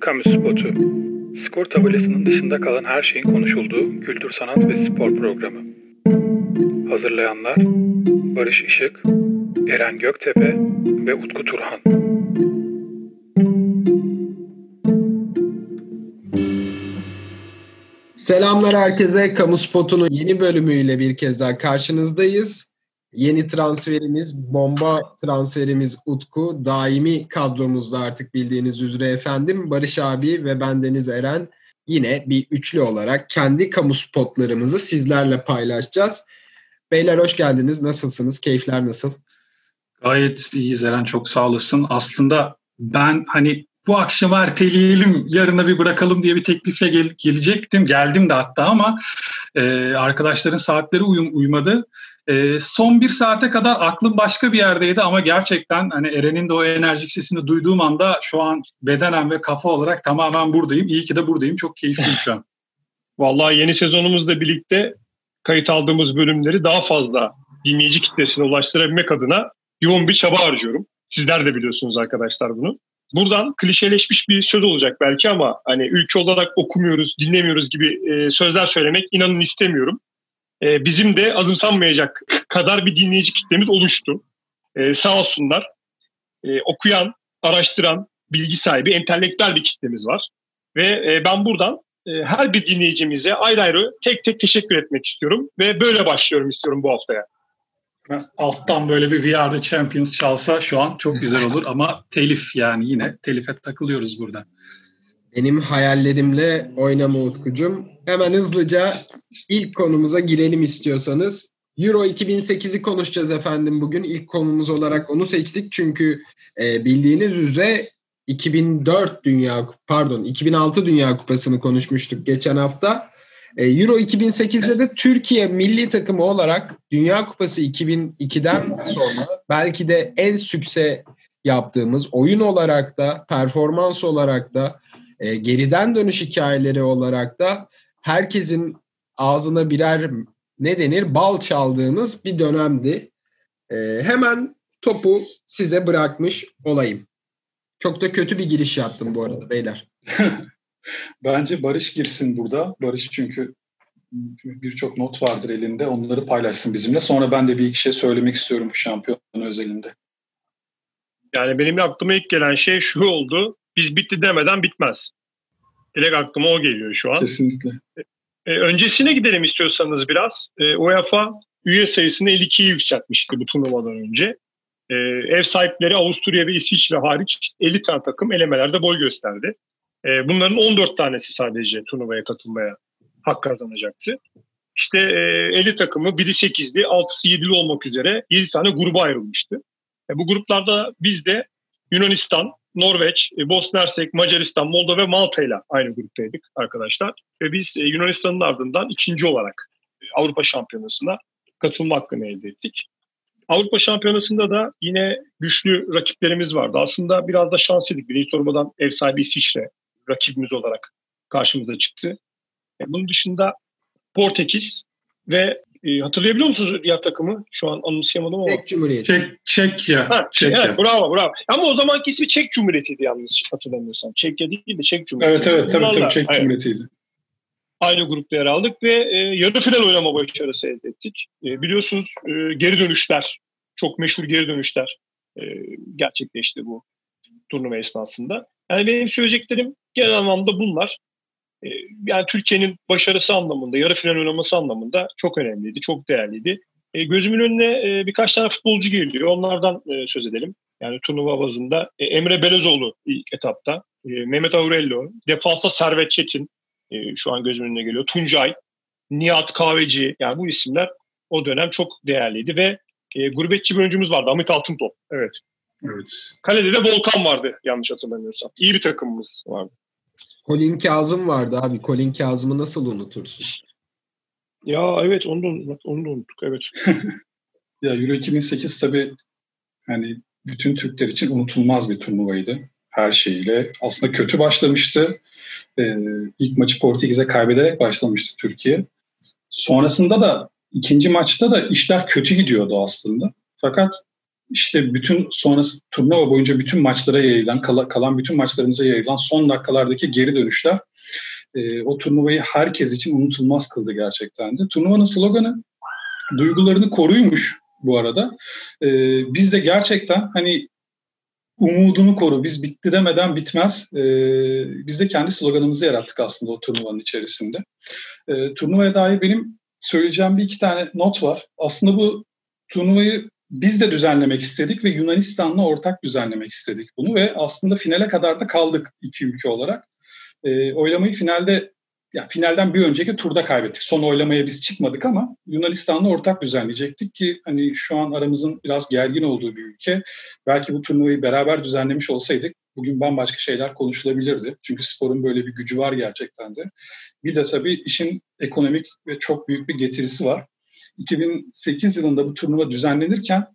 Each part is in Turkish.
Kamu Spotu. Skor tabelasının dışında kalan her şeyin konuşulduğu kültür, sanat ve spor programı. Hazırlayanlar Barış Işık, Eren Göktepe ve Utku Turhan. Selamlar herkese. Kamu Spotu'nun yeni bölümüyle bir kez daha karşınızdayız. Yeni transferimiz, bomba transferimiz Utku. Daimi kadromuzda artık bildiğiniz üzere efendim. Barış abi ve bendeniz Eren yine bir üçlü olarak kendi kamu spotlarımızı sizlerle paylaşacağız. Beyler hoş geldiniz. Nasılsınız? Keyifler nasıl? Gayet iyiyiz Eren. Çok sağ olasın. Aslında ben hani bu akşam erteleyelim, yarına bir bırakalım diye bir teklifle gel- gelecektim. Geldim de hatta ama e, arkadaşların saatleri uyum uymadı. E, son bir saate kadar aklım başka bir yerdeydi ama gerçekten hani Eren'in de o enerjik sesini duyduğum anda şu an bedenen ve kafa olarak tamamen buradayım. İyi ki de buradayım. Çok keyifliyim şu an. Vallahi yeni sezonumuzla birlikte kayıt aldığımız bölümleri daha fazla dinleyici kitlesine ulaştırabilmek adına yoğun bir çaba harcıyorum. Sizler de biliyorsunuz arkadaşlar bunu. Buradan klişeleşmiş bir söz olacak belki ama hani ülke olarak okumuyoruz, dinlemiyoruz gibi e, sözler söylemek inanın istemiyorum. E, bizim de azımsanmayacak kadar bir dinleyici kitlemiz oluştu. E, sağ olsunlar. E, okuyan, araştıran, bilgi sahibi, entelektüel bir kitlemiz var. Ve e, ben buradan e, her bir dinleyicimize ayrı ayrı tek tek teşekkür etmek istiyorum. Ve böyle başlıyorum istiyorum bu haftaya. Alttan böyle bir We Champions çalsa şu an çok güzel olur ama telif yani yine telife takılıyoruz burada. Benim hayallerimle oynama Utkucum. Hemen hızlıca ilk konumuza girelim istiyorsanız. Euro 2008'i konuşacağız efendim bugün. İlk konumuz olarak onu seçtik çünkü e, bildiğiniz üzere 2004 Dünya pardon 2006 Dünya Kupası'nı konuşmuştuk geçen hafta. E, Euro 2008'de de Türkiye milli takımı olarak Dünya Kupası 2002'den sonra belki de en sükse yaptığımız oyun olarak da performans olarak da e, geriden dönüş hikayeleri olarak da herkesin ağzına birer ne denir bal çaldığımız bir dönemdi. E, hemen topu size bırakmış olayım. Çok da kötü bir giriş yaptım bu arada beyler. Bence Barış girsin burada. Barış çünkü birçok not vardır elinde. Onları paylaşsın bizimle. Sonra ben de bir iki şey söylemek istiyorum bu şampiyon özelinde. Yani benim aklıma ilk gelen şey şu oldu. Biz bitti demeden bitmez. Direkt aklıma o geliyor şu an. Kesinlikle. E, öncesine gidelim istiyorsanız biraz. E, UEFA üye sayısını 52'yi yükseltmişti bu turnuvadan önce. E, ev sahipleri Avusturya ve İsviçre hariç 50 tane takım elemelerde boy gösterdi. E, bunların 14 tanesi sadece turnuvaya katılmaya hak kazanacaktı. İşte e, 50 takımı biri 8'li, 6'sı 7'li olmak üzere 7 tane gruba ayrılmıştı. E, bu gruplarda biz de Yunanistan, Norveç, e, Bosna Hersek, Macaristan, Moldova ve Malta ile aynı gruptaydık arkadaşlar. Ve biz e, Yunanistan'ın ardından ikinci olarak e, Avrupa Şampiyonası'na katılma hakkını elde ettik. Avrupa Şampiyonası'nda da yine güçlü rakiplerimiz vardı. Aslında biraz da şanslıydık. Birinci turnuvadan ev sahibi İsviçre rakibimiz olarak karşımıza çıktı. Bunun dışında Portekiz ve e, hatırlayabiliyor musunuz diğer takımı? Şu an anımsayamadım ama. Çek Cumhuriyeti. Çek, Çekya. Ha, Çekya. Evet, bravo bravo. Ama o zamanki ismi Çek Cumhuriyeti'ydi yalnız hatırlamıyorsam. Çekya değil de Çek Cumhuriyeti. Evet evet tabii Bunlarla, tabii Çek evet, Cumhuriyeti'ydi. Aynı grupta yer aldık ve e, yarı final oynama başarısı elde ettik. E, biliyorsunuz e, geri dönüşler, çok meşhur geri dönüşler e, gerçekleşti bu turnuva esnasında. Yani benim söyleyeceklerim genel anlamda bunlar. E, yani Türkiye'nin başarısı anlamında, yarı final oynaması anlamında çok önemliydi, çok değerliydi. E, gözümün önüne e, birkaç tane futbolcu geliyor. Onlardan e, söz edelim. Yani turnuva bazında e, Emre Belezoğlu ilk etapta, e, Mehmet Aurello, defansta Servet Çetin e, şu an gözümün önüne geliyor. Tuncay, Nihat Kahveci yani bu isimler o dönem çok değerliydi ve e, gurbetçi bir oyuncumuz vardı Ahmet Altıntop. Evet. Evet. Kalede de Volkan vardı yanlış hatırlamıyorsam. İyi bir takımımız vardı. Colin Kazım vardı abi. Colin Kazım'ı nasıl unutursun? Ya evet onu da, onu da unuttuk evet. Ya Euro 2008 tabii hani bütün Türkler için unutulmaz bir turnuvaydı her şeyiyle. Aslında kötü başlamıştı. Ee, ilk maçı Portekiz'e kaybederek başlamıştı Türkiye. Sonrasında da ikinci maçta da işler kötü gidiyordu aslında. Fakat işte bütün sonrası turnuva boyunca bütün maçlara yayılan, kalan bütün maçlarımıza yayılan son dakikalardaki geri dönüşler e, o turnuvayı herkes için unutulmaz kıldı gerçekten de. Turnuvanın sloganı duygularını koruymuş bu arada. E, biz de gerçekten hani umudunu koru, biz bitti demeden bitmez. E, biz de kendi sloganımızı yarattık aslında o turnuvanın içerisinde. E, turnuvaya dair benim söyleyeceğim bir iki tane not var. Aslında bu turnuvayı biz de düzenlemek istedik ve Yunanistan'la ortak düzenlemek istedik bunu ve aslında finale kadar da kaldık iki ülke olarak. E, oylamayı finalde yani finalden bir önceki turda kaybettik. Son oylamaya biz çıkmadık ama Yunanistan'la ortak düzenleyecektik ki hani şu an aramızın biraz gergin olduğu bir ülke. Belki bu turnuvayı beraber düzenlemiş olsaydık bugün bambaşka şeyler konuşulabilirdi. Çünkü sporun böyle bir gücü var gerçekten de. Bir de tabii işin ekonomik ve çok büyük bir getirisi var. 2008 yılında bu turnuva düzenlenirken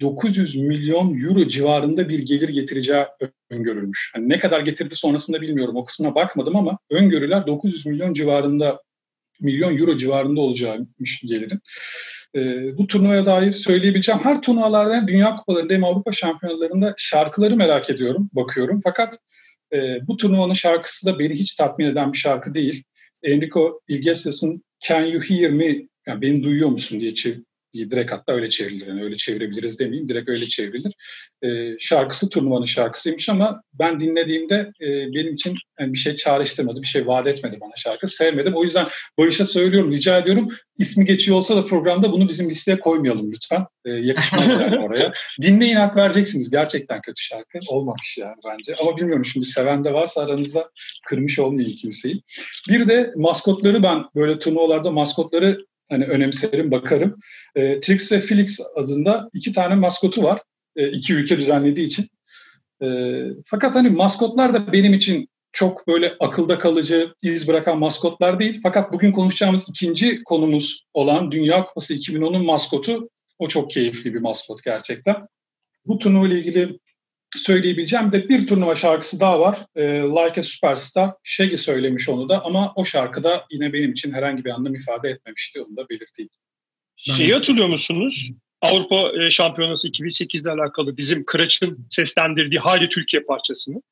900 e, milyon euro civarında bir gelir getireceği öngörülmüş. Yani ne kadar getirdi sonrasında bilmiyorum. O kısmına bakmadım ama öngörüler 900 milyon civarında milyon euro civarında olacakmış gelirin. E, bu turnuvaya dair söyleyebileceğim her turnuvalarda Dünya Kupalarında hem Avrupa Şampiyonalarında şarkıları merak ediyorum, bakıyorum. Fakat e, bu turnuvanın şarkısı da beni hiç tatmin eden bir şarkı değil. Enrico Iglesias'ın Can You Hear Me yani beni duyuyor musun diye direkt hatta öyle çevrilir. Yani öyle çevirebiliriz demeyeyim. Direkt öyle çevrilir. E, şarkısı turnuvanın şarkısıymış ama ben dinlediğimde e, benim için yani bir şey çağrıştırmadı, bir şey vaat etmedi bana şarkı. Sevmedim. O yüzden Barış'a söylüyorum, rica ediyorum. İsmi geçiyor olsa da programda bunu bizim listeye koymayalım lütfen. E, yakışmaz yani oraya. Dinleyin hak vereceksiniz. Gerçekten kötü şarkı. Olmamış yani bence. Ama bilmiyorum şimdi seven de varsa aranızda kırmış olmayayım kimseyi. Bir de maskotları ben böyle turnuvalarda maskotları hani önemserim, bakarım. E, Trix ve Felix adında iki tane maskotu var. E, iki ülke düzenlediği için. E, fakat hani maskotlar da benim için çok böyle akılda kalıcı, iz bırakan maskotlar değil. Fakat bugün konuşacağımız ikinci konumuz olan Dünya Kupası 2010'un maskotu o çok keyifli bir maskot gerçekten. Bu turnuva ile ilgili söyleyebileceğim de bir turnuva şarkısı daha var. E, like a Superstar. Shaggy söylemiş onu da ama o şarkıda yine benim için herhangi bir anlam ifade etmemişti. Onu da belirteyim. Şeyi hatırlıyor musunuz? Avrupa e, Şampiyonası 2008'de alakalı bizim Kıraç'ın seslendirdiği Haydi Türkiye parçasını.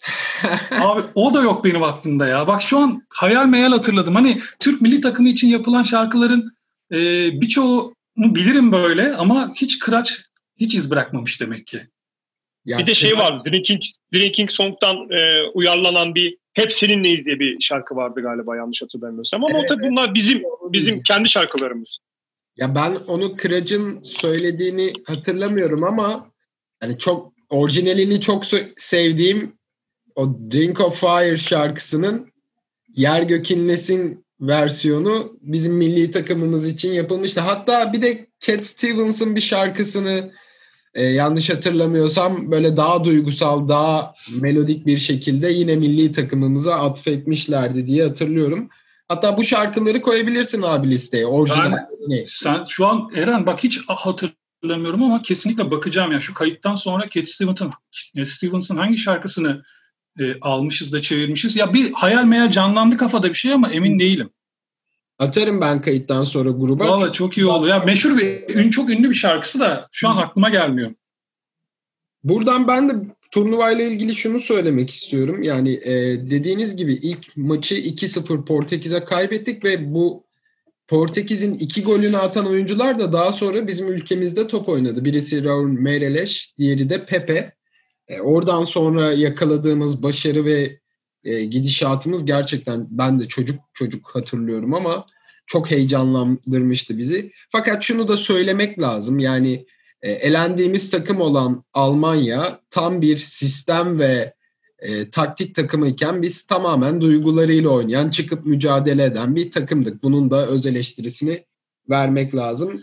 Abi o da yok benim aklımda ya. Bak şu an hayal meyal hatırladım. Hani Türk milli takımı için yapılan şarkıların e, birçoğunu bilirim böyle ama hiç Kıraç hiç iz bırakmamış demek ki. Yani, bir de şey var, Drinking, Drinking Song'dan e, uyarlanan bir Hep Seninleyiz diye bir şarkı vardı galiba yanlış hatırlamıyorsam. Ama evet, tabii bunlar bizim bizim kendi şarkılarımız. Ya ben onu Kıraç'ın söylediğini hatırlamıyorum ama yani çok orijinalini çok sevdiğim o Drink of Fire şarkısının Yer Gökinlesin versiyonu bizim milli takımımız için yapılmıştı. Hatta bir de Cat Stevens'ın bir şarkısını e, yanlış hatırlamıyorsam böyle daha duygusal, daha melodik bir şekilde yine milli takımımıza atfetmişlerdi diye hatırlıyorum. Hatta bu şarkıları koyabilirsin abi listeye. Orijinal. Ben, sen şu an Eren bak hiç hatırlamıyorum ama kesinlikle bakacağım. Yani şu kayıttan sonra Cat Stevens'ın Stevens'ın hangi şarkısını e, almışız da çevirmişiz. Ya bir hayal meyal canlandı kafada bir şey ama emin değilim. Atarım ben kayıttan sonra gruba. Valla çok iyi oldu. Ya meşhur bir, ün, çok ünlü bir şarkısı da şu an aklıma gelmiyor. Buradan ben de turnuvayla ilgili şunu söylemek istiyorum. Yani e, dediğiniz gibi ilk maçı 2-0 Portekiz'e kaybettik ve bu Portekiz'in iki golünü atan oyuncular da daha sonra bizim ülkemizde top oynadı. Birisi Raul Meireles, diğeri de Pepe. E, oradan sonra yakaladığımız başarı ve e, gidişatımız gerçekten ben de çocuk çocuk hatırlıyorum ama çok heyecanlandırmıştı bizi. Fakat şunu da söylemek lazım yani e, elendiğimiz takım olan Almanya tam bir sistem ve e, taktik takımı iken biz tamamen duygularıyla oynayan, çıkıp mücadele eden bir takımdık. Bunun da öz eleştirisini vermek lazım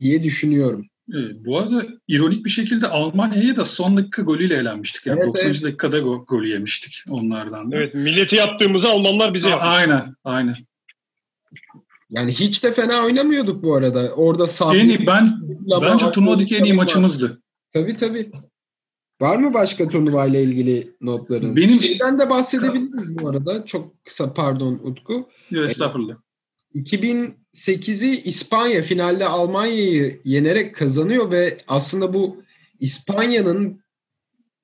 diye düşünüyorum. Evet, bu arada ironik bir şekilde Almanya'ya da son dakika golüyle elenmiştik. Yani evet, 90. Evet. dakikada go- golü yemiştik onlardan da. Evet, milleti yaptığımızı Almanlar bize yapmış. Aynen, aynen. Yani hiç de fena oynamıyorduk bu arada. Orada sabit. En iyi, ben bence turnuvadaki en iyi maçımızdı. Tabii tabii. Var mı başka turnuvayla ilgili notlarınız? Benim Şeyden de bahsedebiliriz bu arada. Çok kısa pardon Utku. Yok estağfurullah. 2008'i İspanya finalde Almanya'yı yenerek kazanıyor ve aslında bu İspanya'nın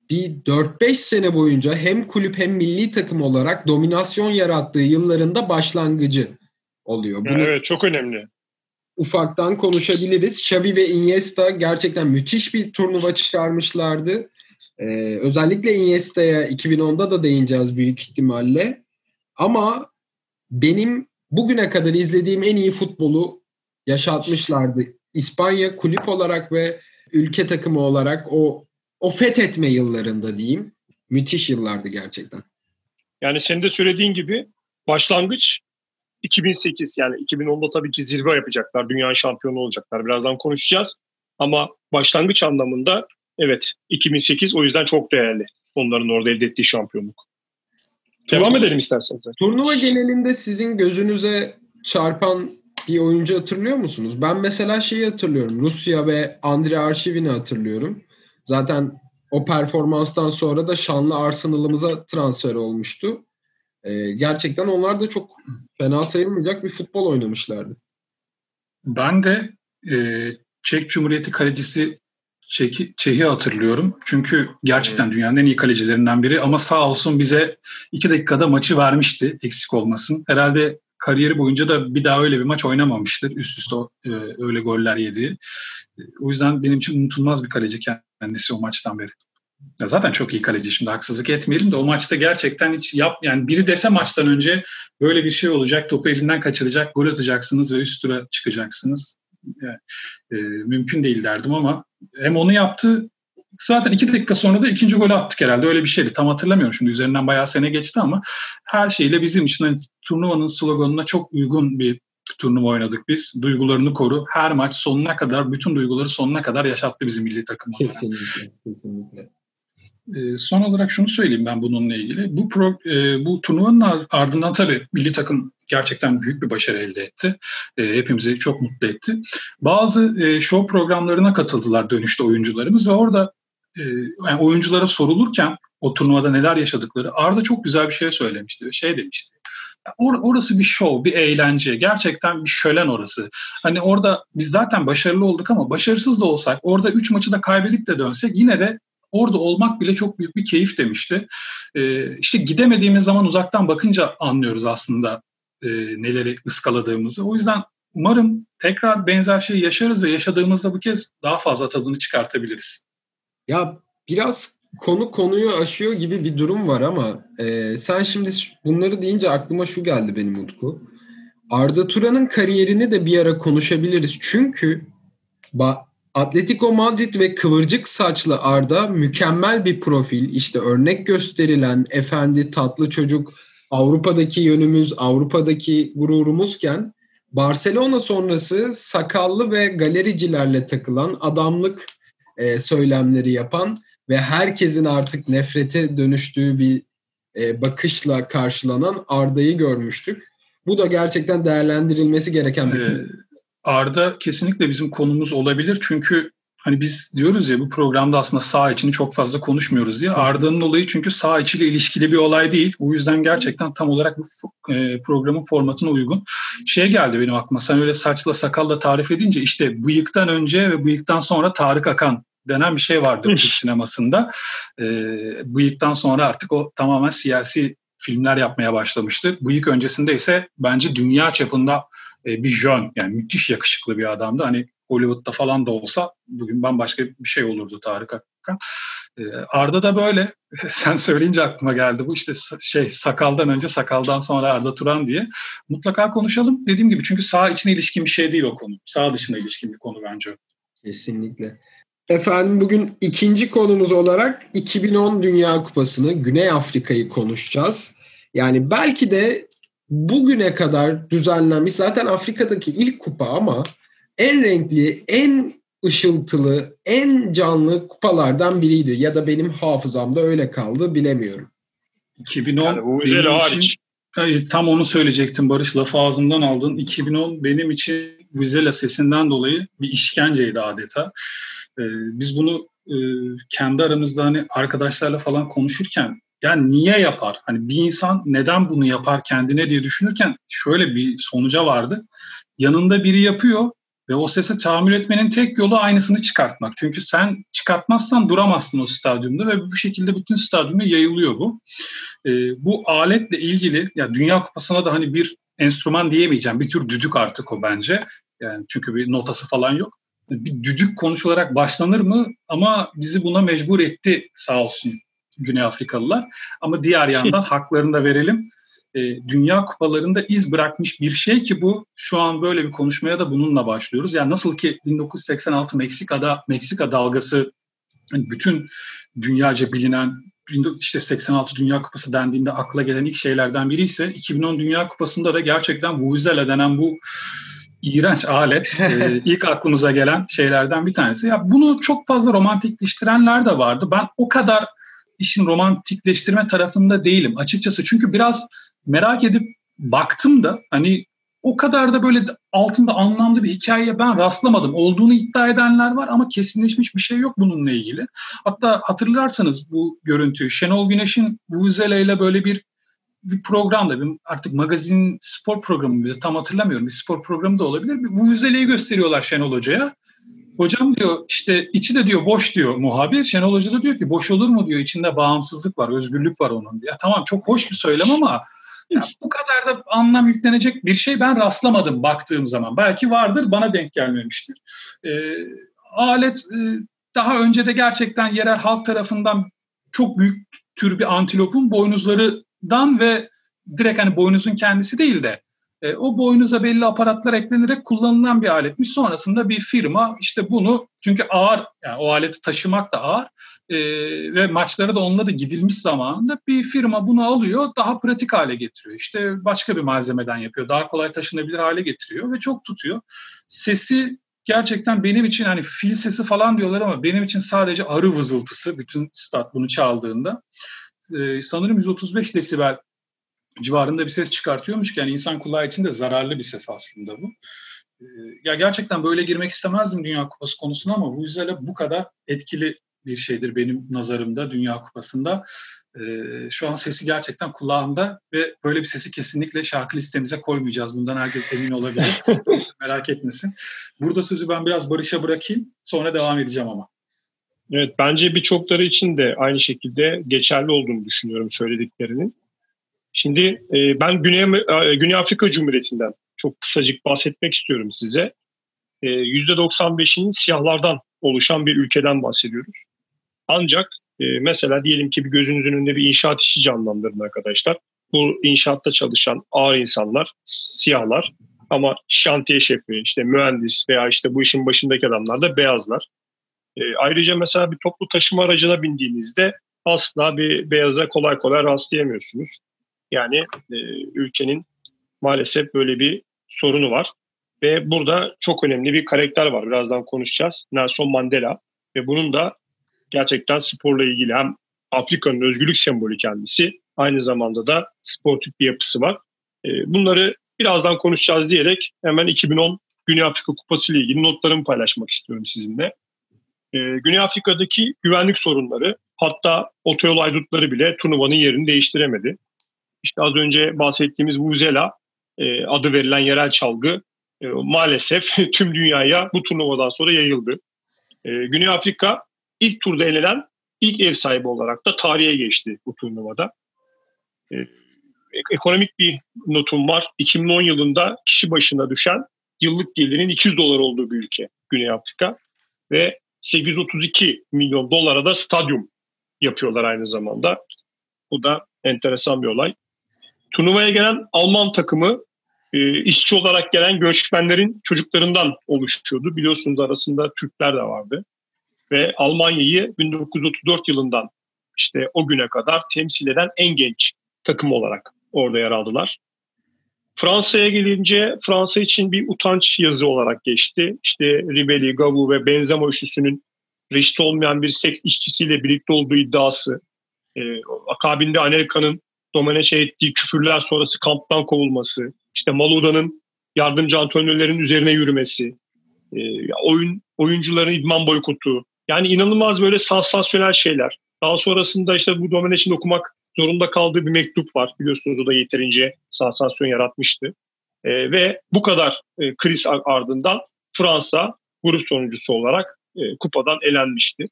bir 4-5 sene boyunca hem kulüp hem milli takım olarak dominasyon yarattığı yıllarında başlangıcı oluyor. Bunu evet çok önemli. Ufaktan konuşabiliriz. Xavi ve Iniesta gerçekten müthiş bir turnuva çıkarmışlardı. Ee, özellikle Iniesta'ya 2010'da da değineceğiz büyük ihtimalle. Ama benim bugüne kadar izlediğim en iyi futbolu yaşatmışlardı. İspanya kulüp olarak ve ülke takımı olarak o o fethetme yıllarında diyeyim. Müthiş yıllardı gerçekten. Yani senin de söylediğin gibi başlangıç 2008 yani 2010'da tabii ki zirve yapacaklar. Dünya şampiyonu olacaklar. Birazdan konuşacağız. Ama başlangıç anlamında evet 2008 o yüzden çok değerli. Onların orada elde ettiği şampiyonluk. Devam edelim isterseniz. Turnuva genelinde sizin gözünüze çarpan bir oyuncu hatırlıyor musunuz? Ben mesela şeyi hatırlıyorum. Rusya ve Andrei Arşivin'i hatırlıyorum. Zaten o performanstan sonra da şanlı Arsenal'ımıza transfer olmuştu. Ee, gerçekten onlar da çok fena sayılmayacak bir futbol oynamışlardı. Ben de e, Çek Cumhuriyeti kalecisi Çek'i, Çek'i hatırlıyorum. Çünkü gerçekten dünyanın en iyi kalecilerinden biri ama sağ olsun bize iki dakikada maçı vermişti eksik olmasın. Herhalde kariyeri boyunca da bir daha öyle bir maç oynamamıştır. Üst üste e, öyle goller yedi. O yüzden benim için unutulmaz bir kaleci kendisi o maçtan beri. Ya zaten çok iyi kaleci şimdi haksızlık etmeyelim de o maçta gerçekten hiç yap yani biri dese maçtan önce böyle bir şey olacak topu elinden kaçıracak gol atacaksınız ve üst tura çıkacaksınız. Yani, e, mümkün değil derdim ama hem onu yaptı zaten iki dakika sonra da ikinci golü attık herhalde öyle bir şeydi tam hatırlamıyorum şimdi üzerinden bayağı sene geçti ama her şeyle bizim için hani, turnuvanın sloganına çok uygun bir turnuva oynadık biz. Duygularını koru. Her maç sonuna kadar, bütün duyguları sonuna kadar yaşattı bizim milli takım. Kesinlikle, kesinlikle. Ee, son olarak şunu söyleyeyim ben bununla ilgili. Bu pro, e, bu turnuvanın ardından tabii milli takım gerçekten büyük bir başarı elde etti. E, hepimizi çok mutlu etti. Bazı e, show programlarına katıldılar dönüşte oyuncularımız ve orada e, yani oyunculara sorulurken o turnuvada neler yaşadıkları Arda çok güzel bir şey söylemişti. Şey demişti. Or, orası bir show, bir eğlence. Gerçekten bir şölen orası. Hani orada biz zaten başarılı olduk ama başarısız da olsak, orada üç maçı da kaybedip de dönsek yine de orada olmak bile çok büyük bir keyif demişti. Ee, işte gidemediğimiz zaman uzaktan bakınca anlıyoruz aslında e, neleri ıskaladığımızı. O yüzden umarım tekrar benzer şeyi yaşarız ve yaşadığımızda bu kez daha fazla tadını çıkartabiliriz. Ya biraz konu konuyu aşıyor gibi bir durum var ama e, sen şimdi bunları deyince aklıma şu geldi benim Utku. Arda Turan'ın kariyerini de bir ara konuşabiliriz. Çünkü ba Atletico Madrid ve kıvırcık saçlı Arda mükemmel bir profil. İşte örnek gösterilen efendi tatlı çocuk Avrupa'daki yönümüz, Avrupa'daki gururumuzken Barcelona sonrası sakallı ve galericilerle takılan adamlık e, söylemleri yapan ve herkesin artık nefrete dönüştüğü bir e, bakışla karşılanan Arda'yı görmüştük. Bu da gerçekten değerlendirilmesi gereken bir ee, Arda kesinlikle bizim konumuz olabilir çünkü hani biz diyoruz ya bu programda aslında sağ içini çok fazla konuşmuyoruz diye. Arda'nın olayı çünkü sağ içiyle ilişkili bir olay değil. O yüzden gerçekten tam olarak bu e, programın formatına uygun. Şey geldi benim aklıma sen öyle saçla sakalla tarif edince işte bıyıktan önce ve bıyıktan sonra Tarık Akan denen bir şey vardı Türk sinemasında. E, bıyıktan sonra artık o tamamen siyasi filmler yapmaya başlamıştı. Bıyık öncesinde ise bence dünya çapında e, bir jön yani müthiş yakışıklı bir adamdı. Hani Hollywood'da falan da olsa bugün bambaşka bir şey olurdu Tarık Akkan. E, Arda da böyle. Sen söyleyince aklıma geldi bu işte şey sakaldan önce sakaldan sonra Arda Turan diye. Mutlaka konuşalım. Dediğim gibi çünkü sağ içine ilişkin bir şey değil o konu. Sağ dışına ilişkin bir konu bence. Kesinlikle. Efendim bugün ikinci konumuz olarak 2010 Dünya Kupası'nı Güney Afrika'yı konuşacağız. Yani belki de bugüne kadar düzenlenmiş zaten Afrika'daki ilk kupa ama en renkli, en ışıltılı, en canlı kupalardan biriydi. Ya da benim hafızamda öyle kaldı bilemiyorum. 2010 yani bu benim için, hayır, tam onu söyleyecektim Barış lafı ağzımdan aldın. 2010 benim için Vizela sesinden dolayı bir işkenceydi adeta. Ee, biz bunu e, kendi aramızda hani arkadaşlarla falan konuşurken Yani niye yapar? Hani bir insan neden bunu yapar kendine diye düşünürken şöyle bir sonuca vardı. Yanında biri yapıyor ve o sese tahammül etmenin tek yolu aynısını çıkartmak. Çünkü sen çıkartmazsan duramazsın o stadyumda ve bu şekilde bütün stadyuma yayılıyor bu. E, bu aletle ilgili ya Dünya Kupası'na da hani bir enstrüman diyemeyeceğim. Bir tür düdük artık o bence. Yani çünkü bir notası falan yok. Bir düdük konuşularak başlanır mı? Ama bizi buna mecbur etti sağ olsun Güney Afrikalılar. Ama diğer yandan haklarını da verelim. E, Dünya kupalarında iz bırakmış bir şey ki bu şu an böyle bir konuşmaya da bununla başlıyoruz. Yani nasıl ki 1986 Meksika'da Meksika dalgası hani bütün dünyaca bilinen işte 86 Dünya Kupası dendiğinde akla gelen ilk şeylerden biri ise 2010 Dünya Kupası'nda da gerçekten Vuvuzela denen bu iğrenç alet e, ilk aklımıza gelen şeylerden bir tanesi. Ya bunu çok fazla romantikleştirenler de vardı. Ben o kadar işin romantikleştirme tarafında değilim açıkçası. Çünkü biraz merak edip baktım da hani o kadar da böyle altında anlamlı bir hikayeye ben rastlamadım. Olduğunu iddia edenler var ama kesinleşmiş bir şey yok bununla ilgili. Hatta hatırlarsanız bu görüntüyü Şenol Güneş'in Vuvuzela ile böyle bir bir programda bir artık magazin spor programı tam hatırlamıyorum bir spor programı da olabilir. Bir Vuvuzela'yı gösteriyorlar Şenol Hoca'ya. Hocam diyor işte içi de diyor boş diyor muhabir. Şenol Hoca da diyor ki boş olur mu diyor içinde bağımsızlık var, özgürlük var onun diyor. Tamam çok hoş bir söylem ama ya bu kadar da anlam yüklenecek bir şey ben rastlamadım baktığım zaman. Belki vardır bana denk gelmemiştir. E, alet e, daha önce de gerçekten yerel halk tarafından çok büyük tür bir antilopun boynuzlarından ve direkt hani boynuzun kendisi değil de e, o boynuza belli aparatlar eklenerek kullanılan bir aletmiş. Sonrasında bir firma işte bunu çünkü ağır yani o aleti taşımak da ağır e, ve maçlara da onunla da gidilmiş zamanında bir firma bunu alıyor daha pratik hale getiriyor. İşte başka bir malzemeden yapıyor. Daha kolay taşınabilir hale getiriyor ve çok tutuyor. Sesi gerçekten benim için hani fil sesi falan diyorlar ama benim için sadece arı vızıltısı bütün stat bunu çaldığında. Ee, sanırım 135 desibel civarında bir ses çıkartıyormuş ki yani insan kulağı için de zararlı bir ses aslında bu. Ee, ya gerçekten böyle girmek istemezdim Dünya Kupası konusuna ama Vuvuzela bu kadar etkili bir şeydir benim nazarımda Dünya Kupası'nda. Ee, şu an sesi gerçekten kulağımda ve böyle bir sesi kesinlikle şarkı listemize koymayacağız. Bundan herkes emin olabilir. Merak etmesin. Burada sözü ben biraz Barış'a bırakayım. Sonra devam edeceğim ama. Evet bence birçokları için de aynı şekilde geçerli olduğunu düşünüyorum söylediklerinin. Şimdi e, ben Güney, e, Güney Afrika Cumhuriyeti'nden çok kısacık bahsetmek istiyorum size. E, %95'inin siyahlardan oluşan bir ülkeden bahsediyoruz. Ancak e, mesela diyelim ki bir gözünüzün önünde bir inşaat işi canlandırın arkadaşlar. Bu inşaatta çalışan ağır insanlar, siyahlar ama şantiye şefi, işte mühendis veya işte bu işin başındaki adamlar da beyazlar. E, ayrıca mesela bir toplu taşıma aracına bindiğinizde asla bir beyaza kolay kolay rastlayamıyorsunuz. Yani e, ülkenin maalesef böyle bir sorunu var. Ve burada çok önemli bir karakter var. Birazdan konuşacağız. Nelson Mandela. Ve bunun da gerçekten sporla ilgili hem Afrika'nın özgürlük sembolü kendisi aynı zamanda da sportif bir yapısı var. E, bunları birazdan konuşacağız diyerek hemen 2010 Güney Afrika Kupası ile ilgili notlarımı paylaşmak istiyorum sizinle. E, Güney Afrika'daki güvenlik sorunları hatta otoyol aydutları bile turnuvanın yerini değiştiremedi. İşte az önce bahsettiğimiz Vuvuzela e, adı verilen yerel çalgı e, maalesef tüm dünyaya bu turnuvadan sonra yayıldı. E, Güney Afrika ilk turda elenen ilk ev sahibi olarak da tarihe geçti bu turnuvada. E, ekonomik bir notum var. 2010 yılında kişi başına düşen yıllık gelirin 200 dolar olduğu bir ülke Güney Afrika ve 832 milyon dolara da stadyum yapıyorlar aynı zamanda. Bu da enteresan bir olay. Turnuvaya gelen Alman takımı e, işçi olarak gelen göçmenlerin çocuklarından oluşuyordu. Biliyorsunuz arasında Türkler de vardı. Ve Almanya'yı 1934 yılından işte o güne kadar temsil eden en genç takım olarak orada yer aldılar. Fransa'ya gelince Fransa için bir utanç yazı olarak geçti. İşte Ribéry, Gavu ve Benzema üçlüsünün reşit olmayan bir seks işçisiyle birlikte olduğu iddiası. E, akabinde Amerika'nın Domenech'e ettiği küfürler sonrası kamptan kovulması, işte Maluda'nın yardımcı antrenörlerin üzerine yürümesi, e, oyun oyuncuların idman boykotu. Yani inanılmaz böyle sansasyonel şeyler. Daha sonrasında işte bu Domenech'in okumak zorunda kaldığı bir mektup var. Biliyorsunuz o da yeterince sansasyon yaratmıştı. E, ve bu kadar e, kriz ardından Fransa grup sonuncusu olarak e, kupadan elenmişti.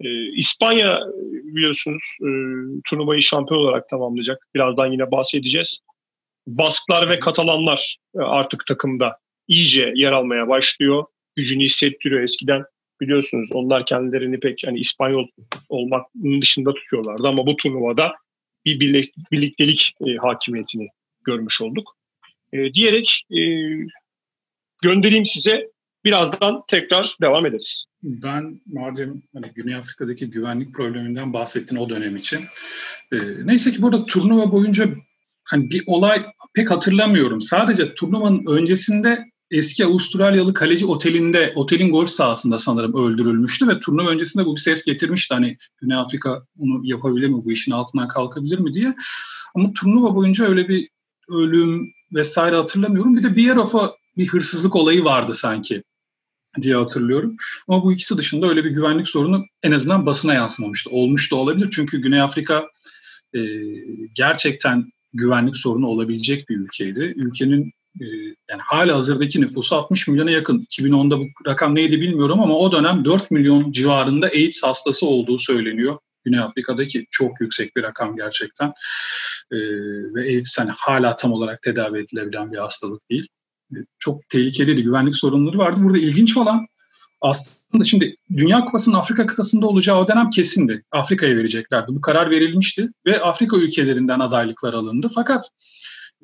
E, İspanya biliyorsunuz e, turnuvayı şampiyon olarak tamamlayacak. Birazdan yine bahsedeceğiz. Basklar ve Katalanlar e, artık takımda iyice yer almaya başlıyor. Gücünü hissettiriyor. Eskiden biliyorsunuz onlar kendilerini pek hani İspanyol olmanın dışında tutuyorlardı ama bu turnuvada bir birliktelik e, hakimiyetini görmüş olduk. E, diyerek e, göndereyim size birazdan tekrar devam ederiz. Ben madem hani Güney Afrika'daki güvenlik probleminden bahsettin o dönem için. E, neyse ki burada turnuva boyunca hani bir olay pek hatırlamıyorum. Sadece turnuvanın öncesinde eski Avustralyalı kaleci otelinde, otelin golf sahasında sanırım öldürülmüştü ve turnuva öncesinde bu bir ses getirmişti. Hani Güney Afrika bunu yapabilir mi, bu işin altından kalkabilir mi diye. Ama turnuva boyunca öyle bir ölüm vesaire hatırlamıyorum. Bir de Bierhoff'a bir hırsızlık olayı vardı sanki diye hatırlıyorum. Ama bu ikisi dışında öyle bir güvenlik sorunu en azından basına yansımamıştı. Olmuş da olabilir çünkü Güney Afrika e, gerçekten güvenlik sorunu olabilecek bir ülkeydi. Ülkenin e, yani hala hazırdaki nüfusu 60 milyona yakın. 2010'da bu rakam neydi bilmiyorum ama o dönem 4 milyon civarında AIDS hastası olduğu söyleniyor. Güney Afrika'daki çok yüksek bir rakam gerçekten. E, ve AIDS hani hala tam olarak tedavi edilebilen bir hastalık değil. E, çok tehlikeliydi, güvenlik sorunları vardı. Burada ilginç olan aslında şimdi Dünya Kupası'nın Afrika kıtasında olacağı o dönem kesindi. Afrika'ya vereceklerdi. Bu karar verilmişti ve Afrika ülkelerinden adaylıklar alındı. Fakat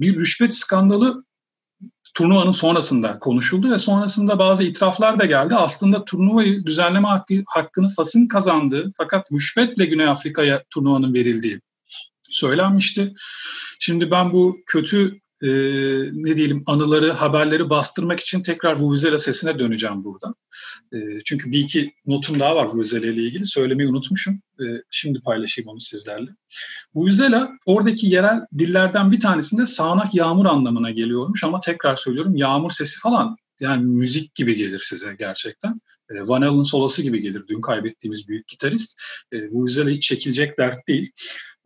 bir rüşvet skandalı turnuvanın sonrasında konuşuldu ve sonrasında bazı itiraflar da geldi. Aslında turnuvayı düzenleme hakkı, hakkını Fas'ın kazandığı fakat rüşvetle Güney Afrika'ya turnuvanın verildiği söylenmişti. Şimdi ben bu kötü e, ne diyelim anıları, haberleri bastırmak için tekrar Vuvuzela sesine döneceğim burada. E, çünkü bir iki notum daha var Vuvuzela ile ilgili. Söylemeyi unutmuşum. E, şimdi paylaşayım onu sizlerle. Vuvuzela oradaki yerel dillerden bir tanesinde sağanak yağmur anlamına geliyormuş ama tekrar söylüyorum yağmur sesi falan yani müzik gibi gelir size gerçekten. Van Halen solası gibi gelir. Dün kaybettiğimiz büyük gitarist. Vuvuzela hiç çekilecek dert değil.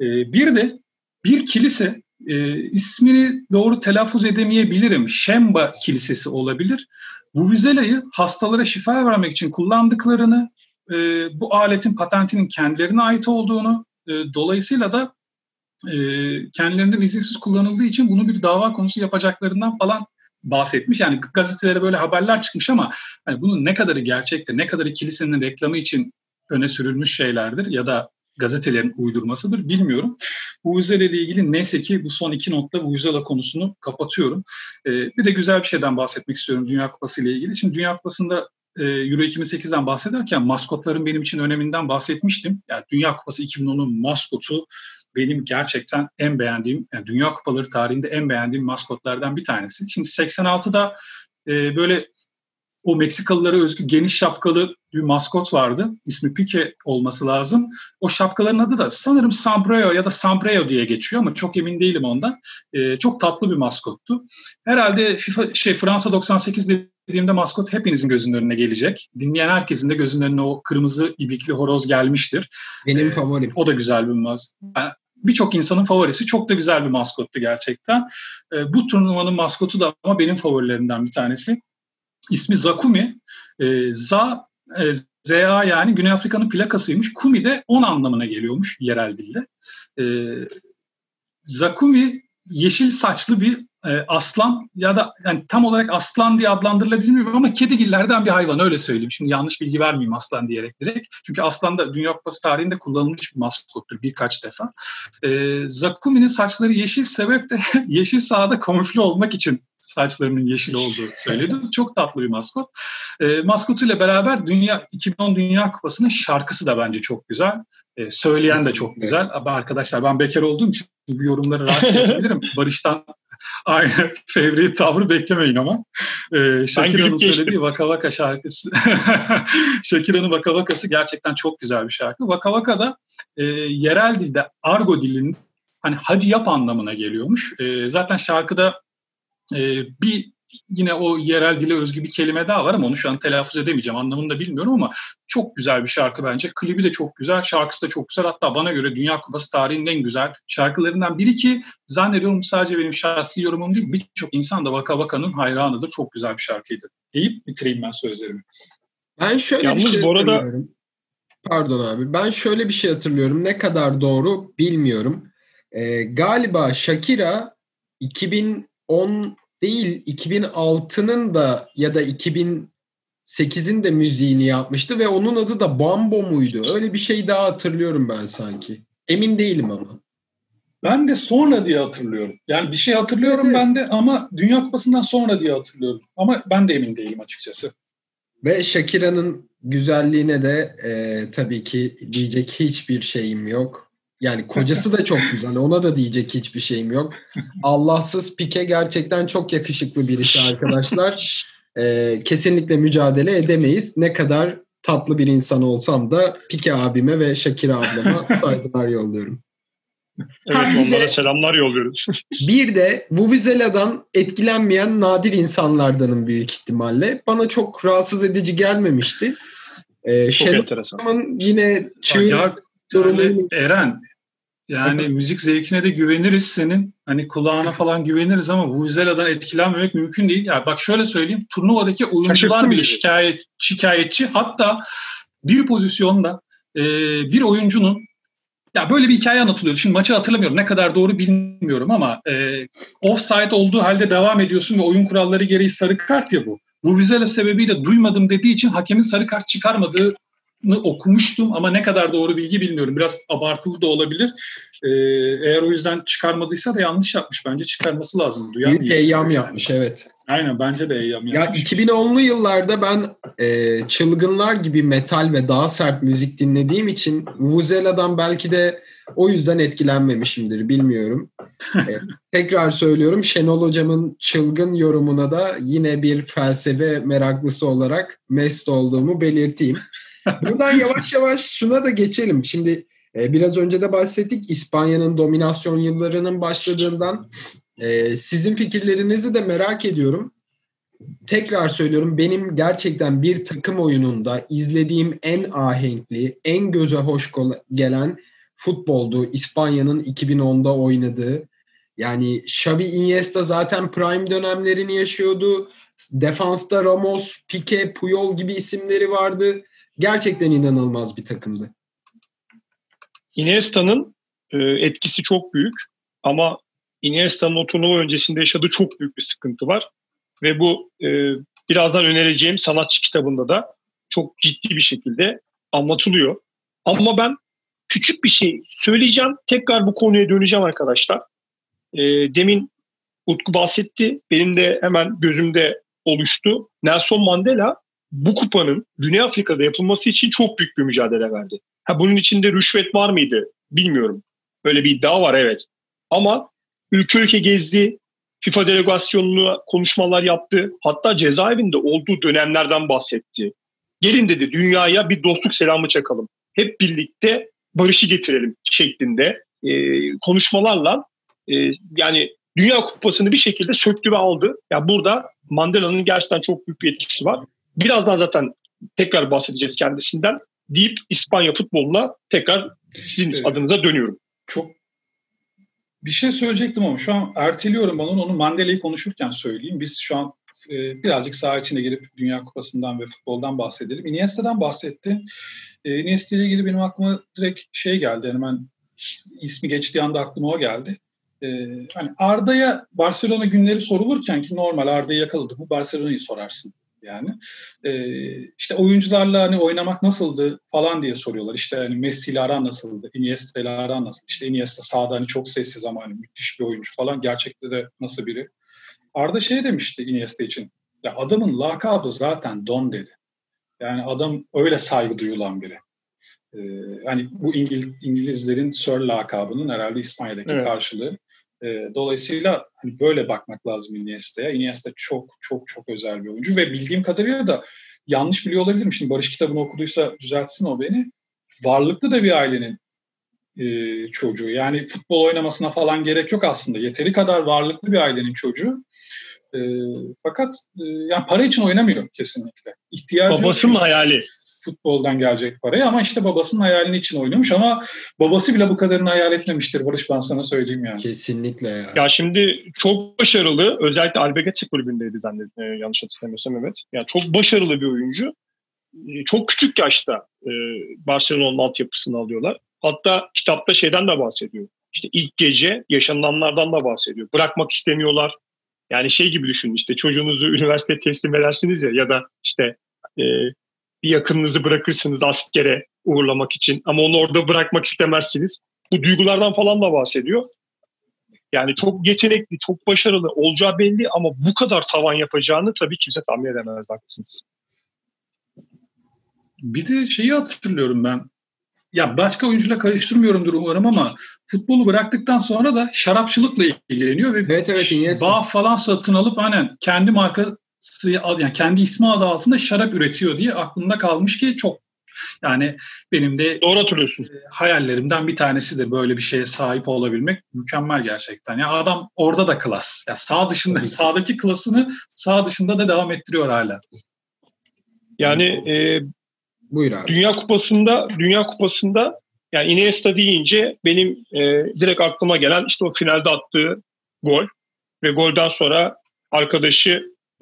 Bir de bir kilise e, ismini doğru telaffuz edemeyebilirim. Şemba Kilisesi olabilir. Bu vizelayı hastalara şifa vermek için kullandıklarını, e, bu aletin patentinin kendilerine ait olduğunu, e, dolayısıyla da e, kendilerinden izinsiz kullanıldığı için bunu bir dava konusu yapacaklarından falan bahsetmiş. Yani gazetelere böyle haberler çıkmış ama hani bunun ne kadarı gerçektir, ne kadarı kilisenin reklamı için öne sürülmüş şeylerdir ya da gazetelerin uydurmasıdır bilmiyorum. Vuvuzela ile ilgili neyse ki bu son iki notla Vuvuzela konusunu kapatıyorum. Ee, bir de güzel bir şeyden bahsetmek istiyorum Dünya Kupası ile ilgili. Şimdi Dünya Kupası'nda e, Euro 2008'den bahsederken maskotların benim için öneminden bahsetmiştim. Yani Dünya Kupası 2010'un maskotu benim gerçekten en beğendiğim, yani Dünya Kupaları tarihinde en beğendiğim maskotlardan bir tanesi. Şimdi 86'da e, böyle o Meksikalılara özgü geniş şapkalı bir maskot vardı. İsmi Pique olması lazım. O şapkaların adı da sanırım Sambreo ya da Sambreo diye geçiyor ama çok emin değilim ondan. Ee, çok tatlı bir maskottu. Herhalde FIFA şey Fransa 98 dediğimde maskot hepinizin gözünün önüne gelecek. Dinleyen herkesin de gözünün önüne o kırmızı ibikli horoz gelmiştir. Benim ee, favorim. O da güzel bir maskot. birçok insanın favorisi. Çok da güzel bir maskottu gerçekten. E, bu turnuvanın maskotu da ama benim favorilerimden bir tanesi. İsmi Zakumi. E, za, e, ZA yani Güney Afrika'nın plakasıymış. Kumi de 10 anlamına geliyormuş yerel dilde. E, Zakumi yeşil saçlı bir e, aslan ya da yani tam olarak aslan diye adlandırılabilir mi ama kedigillerden bir hayvan öyle söyleyeyim. Şimdi yanlış bilgi vermeyeyim aslan diyerek direkt. Çünkü aslan da Dünya Kupası tarihinde kullanılmış bir maskottur birkaç defa. E, Zakumi'nin saçları yeşil sebep de yeşil sahada kamufle olmak için saçlarının yeşil olduğu söyleniyor. Çok tatlı bir maskot. E, maskotuyla beraber Dünya 2010 Dünya Kupası'nın şarkısı da bence çok güzel. E, söyleyen de çok güzel. Ama arkadaşlar ben bekar olduğum için bu yorumları rahat yapabilirim. Barış'tan aynı fevri tavrı beklemeyin ama. Ee, Shakira'nın söylediği Vaka Vaka şarkısı. Shakira'nın Vaka Vaka'sı gerçekten çok güzel bir şarkı. Vaka Vaka da e, yerel dilde argo dilinin hani hadi yap anlamına geliyormuş. E, zaten şarkıda e, bir yine o yerel dile özgü bir kelime daha var ama onu şu an telaffuz edemeyeceğim. Anlamını da bilmiyorum ama çok güzel bir şarkı bence. Klibi de çok güzel, şarkısı da çok güzel. Hatta bana göre Dünya Kupası tarihinin en güzel şarkılarından biri ki zannediyorum sadece benim şahsi yorumum değil, birçok insan da Vaka Vaka'nın hayranıdır. Çok güzel bir şarkıydı. Deyip bitireyim ben sözlerimi. Ben şöyle Yalnız bir şey bu arada- hatırlıyorum. Pardon abi. Ben şöyle bir şey hatırlıyorum. Ne kadar doğru bilmiyorum. Ee, galiba Shakira 2010 değil 2006'nın da ya da 2008'in de müziğini yapmıştı ve onun adı da Bambo muydu? Öyle bir şey daha hatırlıyorum ben sanki. Emin değilim ama. Ben de sonra diye hatırlıyorum. Yani bir şey hatırlıyorum Evet, ben de ama Dünya Kupası'ndan sonra diye hatırlıyorum. Ama ben de emin değilim açıkçası. Ve Shakira'nın güzelliğine de e, tabii ki diyecek hiçbir şeyim yok. Yani kocası da çok güzel. Ona da diyecek hiçbir şeyim yok. Allahsız Pike gerçekten çok yakışıklı birisi arkadaşlar. E, kesinlikle mücadele edemeyiz. Ne kadar tatlı bir insan olsam da Pike abime ve Shakira ablama saygılar yolluyorum. Evet Ha, onlara selamlar yolluyoruz. Bir de Vuvuzela'dan etkilenmeyen nadir insanlardanım büyük ihtimalle. Bana çok rahatsız edici gelmemişti. Ee, Çok Şenol enteresan. Yine çığır yani Eren yani Efendim? müzik zevkine de güveniriz senin. Hani kulağına falan güveniriz ama Vuvuzela'dan etkilenmemek mümkün değil. Ya bak şöyle söyleyeyim. Turnuvadaki oyuncular bile şikayet, şikayetçi. Hatta bir pozisyonda e, bir oyuncunun ya böyle bir hikaye anlatılıyor. Şimdi maçı hatırlamıyorum. Ne kadar doğru bilmiyorum ama e, offside olduğu halde devam ediyorsun ve oyun kuralları gereği sarı kart ya bu. Vuvuzela sebebiyle duymadım dediği için hakemin sarı kart çıkarmadığını okumuştum ama ne kadar doğru bilgi bilmiyorum. Biraz abartılı da olabilir. Ee, eğer o yüzden çıkarmadıysa da yanlış yapmış. Bence çıkarması lazım. Duyan büyük eyyam yapmış evet. Aynen bence de eyyam Ya yapmış. 2010'lu yıllarda ben e, çılgınlar gibi metal ve daha sert müzik dinlediğim için Vuvuzela'dan belki de o yüzden etkilenmemişimdir bilmiyorum. E, tekrar söylüyorum Şenol Hocam'ın çılgın yorumuna da yine bir felsefe meraklısı olarak mest olduğumu belirteyim. Buradan yavaş yavaş şuna da geçelim. Şimdi e, biraz önce de bahsettik İspanya'nın dominasyon yıllarının başladığından. E, sizin fikirlerinizi de merak ediyorum tekrar söylüyorum benim gerçekten bir takım oyununda izlediğim en ahenkli, en göze hoş gelen futboldu. İspanya'nın 2010'da oynadığı. Yani Xavi Iniesta zaten prime dönemlerini yaşıyordu. Defansta Ramos, Pique, Puyol gibi isimleri vardı. Gerçekten inanılmaz bir takımdı. Iniesta'nın e, etkisi çok büyük ama Iniesta'nın o turnuva öncesinde yaşadığı çok büyük bir sıkıntı var. Ve bu e, birazdan önereceğim sanatçı kitabında da çok ciddi bir şekilde anlatılıyor. Ama ben küçük bir şey söyleyeceğim. Tekrar bu konuya döneceğim arkadaşlar. E, demin Utku bahsetti. Benim de hemen gözümde oluştu. Nelson Mandela bu kupanın Güney Afrika'da yapılması için çok büyük bir mücadele verdi. Ha, bunun içinde rüşvet var mıydı bilmiyorum. Böyle bir iddia var evet. Ama ülke ülke gezdi. FIFA delegasyonuna konuşmalar yaptı. Hatta cezaevinde olduğu dönemlerden bahsetti. Gelin dedi dünyaya bir dostluk selamı çakalım. Hep birlikte barışı getirelim şeklinde e, konuşmalarla e, yani Dünya Kupası'nı bir şekilde söktü ve aldı. Ya yani burada Mandela'nın gerçekten çok büyük bir etkisi var. Birazdan zaten tekrar bahsedeceğiz kendisinden deyip İspanya futboluna tekrar sizin Evet. adınıza dönüyorum. Çok bir şey söyleyecektim ama şu an erteliyorum onu. Onu Mandela'yı konuşurken söyleyeyim. Biz şu an e, birazcık saha içine girip Dünya Kupası'ndan ve futboldan bahsedelim. Iniesta'dan bahsetti. E, Iniesta ile ilgili benim aklıma direkt şey geldi. Hemen ismi geçtiği anda aklıma o geldi. E, hani Arda'ya Barcelona günleri sorulurken ki normal Arda'yı yakaladı. Bu Barcelona'yı sorarsın yani. E, işte oyuncularla hani oynamak nasıldı falan diye soruyorlar. İşte hani Messi ile aran nasıldı? Iniesta ile aran nasıl? İşte Iniesta sahada hani çok sessiz ama hani müthiş bir oyuncu falan. Gerçekte de nasıl biri? Arda şey demişti Iniesta için. Ya adamın lakabı zaten Don dedi. Yani adam öyle saygı duyulan biri. Ee, hani bu İngiliz, İngilizlerin Sir lakabının herhalde İspanya'daki Evet. karşılığı. Ee, dolayısıyla hani böyle bakmak lazım Iniesta'ya. Iniesta çok çok çok özel bir oyuncu ve bildiğim kadarıyla da yanlış biliyor olabilirim. Şimdi Barış kitabını okuduysa düzeltsin o beni. Varlıklı da bir ailenin e, çocuğu. Yani futbol oynamasına falan gerek yok aslında. Yeteri kadar varlıklı bir ailenin çocuğu. E, fakat e, yani para için oynamıyor kesinlikle. İhtiyacı Babasının hayali. Futboldan gelecek parayı ama işte babasının hayalini için oynamış ama babası bile bu kadarını hayal etmemiştir Barış ben sana söyleyeyim yani. Kesinlikle ya. Ya şimdi çok başarılı özellikle Albegatse kulübündeydi zannediyorum e, yanlış hatırlamıyorsam evet. Yani çok başarılı bir oyuncu. E, çok küçük yaşta e, Barcelona'nın altyapısını alıyorlar. Hatta kitapta şeyden de bahsediyor. İşte ilk gece yaşananlardan da bahsediyor. Bırakmak istemiyorlar. Yani şey gibi düşünün işte çocuğunuzu üniversite teslim edersiniz ya ya da işte e, bir yakınınızı bırakırsınız askere uğurlamak için ama onu orada bırakmak istemezsiniz. Bu duygulardan falan da bahsediyor. Yani çok yetenekli, çok başarılı olacağı belli ama bu kadar tavan yapacağını tabii kimse tahmin edemez haklısınız. Bir de şeyi hatırlıyorum ben ya başka oyuncuyla karıştırmıyorumdur umarım ama futbolu bıraktıktan sonra da şarapçılıkla ilgileniyor ve evet, evet, bağ falan satın alıp hani kendi markası yani kendi ismi adı altında şarap üretiyor diye aklımda kalmış ki çok yani benim de doğru hatırlıyorsun. E, hayallerimden bir tanesi de böyle bir şeye sahip olabilmek mükemmel gerçekten. Ya adam orada da klas. Ya sağ dışında sağdaki klasını sağ dışında da devam ettiriyor hala. Yani e, Buyur abi. Dünya Kupası'nda Dünya Kupası'nda yani Iniesta deyince benim e, direkt aklıma gelen işte o finalde attığı gol ve golden sonra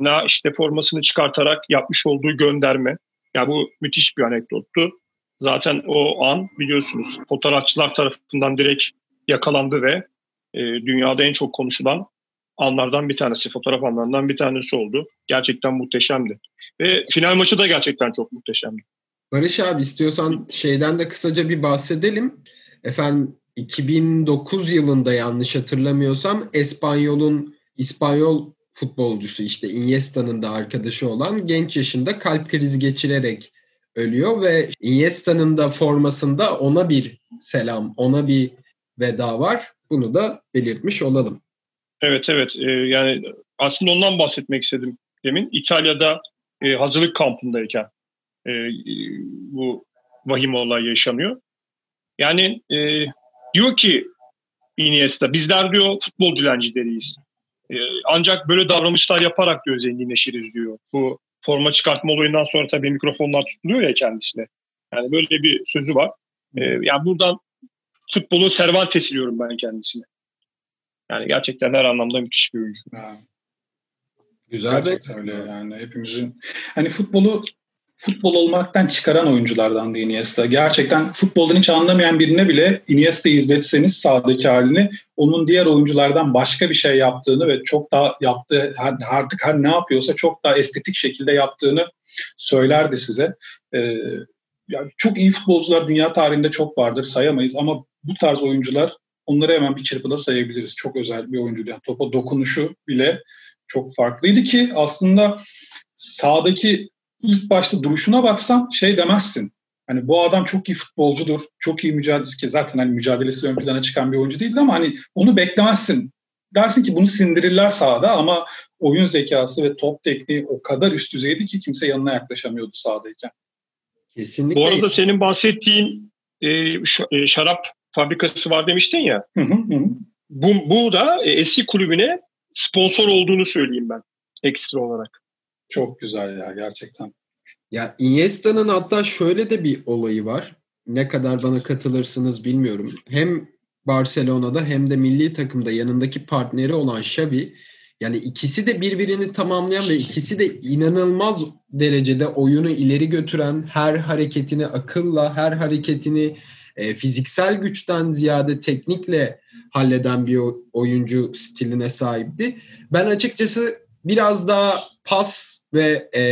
arkadaşına işte formasını çıkartarak yapmış olduğu gönderme. Ya yani bu müthiş bir anekdottu. Zaten o an biliyorsunuz fotoğrafçılar tarafından direkt yakalandı ve e, dünyada en çok konuşulan anlardan bir tanesi, fotoğraf anlarından bir tanesi oldu. Gerçekten muhteşemdi. Ve final maçı da gerçekten çok muhteşemdi. Barış abi istiyorsan şeyden de kısaca bir bahsedelim. Efendim 2009 yılında yanlış hatırlamıyorsam Espanyol'un İspanyol futbolcusu işte Iniesta'nın da arkadaşı olan genç yaşında kalp krizi geçirerek ölüyor ve Iniesta'nın da formasında ona bir selam, ona bir veda var. Bunu da belirtmiş olalım. Evet evet ee, yani aslında ondan bahsetmek istedim demin. İtalya'da e, hazırlık kampındayken e, bu vahim olay yaşanıyor. Yani e, diyor ki Iniesta bizler diyor futbol dilencileriyiz. E, ancak böyle davranışlar yaparak diyor zenginleşiriz diyor. Bu forma çıkartma olayından sonra tabii mikrofonlar tutuluyor ya kendisine. Yani böyle bir sözü var. E, yani buradan futbolun Cervantes diyorum ben kendisine. Yani gerçekten her anlamda müthiş bir oyuncu. Ha. Güzel Gerçekten öyle yani hepimizin hani futbolu futbol olmaktan çıkaran oyunculardan da Iniesta. Gerçekten futboldan hiç anlamayan birine bile Iniesta izletseniz sahadaki halini onun diğer oyunculardan başka bir şey yaptığını ve çok daha yaptığı artık her ne yapıyorsa çok daha estetik şekilde yaptığını söylerdi size. Ee, yani çok iyi futbolcular dünya tarihinde çok vardır sayamayız ama bu tarz oyuncular onları hemen bir çırpıda sayabiliriz. Çok özel bir oyuncu. Yani topa dokunuşu bile çok farklıydı ki aslında sahadaki ilk başta duruşuna baksan şey demezsin. Hani bu adam çok iyi futbolcudur, çok iyi mücadelesi ki zaten hani mücadelesi ön plana çıkan bir oyuncu değildi ama hani onu beklemezsin. Dersin ki bunu sindirirler sahada ama oyun zekası ve top tekniği o kadar üst düzeydi ki kimse yanına yaklaşamıyordu sahadayken. Kesinlikle. Bu arada senin bahsettiğin e, e şarap fabrikası var demiştin ya. Hı hı hı. Bu, bu da e, eski kulübüne sponsor olduğunu söyleyeyim ben ekstra olarak. Çok güzel ya gerçekten. Ya Iniesta'nın hatta şöyle de bir olayı var. Ne kadar bana katılırsınız bilmiyorum. Hem Barcelona'da hem de milli takımda yanındaki partneri olan Xavi yani ikisi de birbirini tamamlayan ve ikisi de inanılmaz derecede oyunu ileri götüren, her hareketini akılla, her hareketini e, fiziksel güçten ziyade teknikle halleden bir oyuncu stiline sahipti. Ben açıkçası biraz daha pas ve e,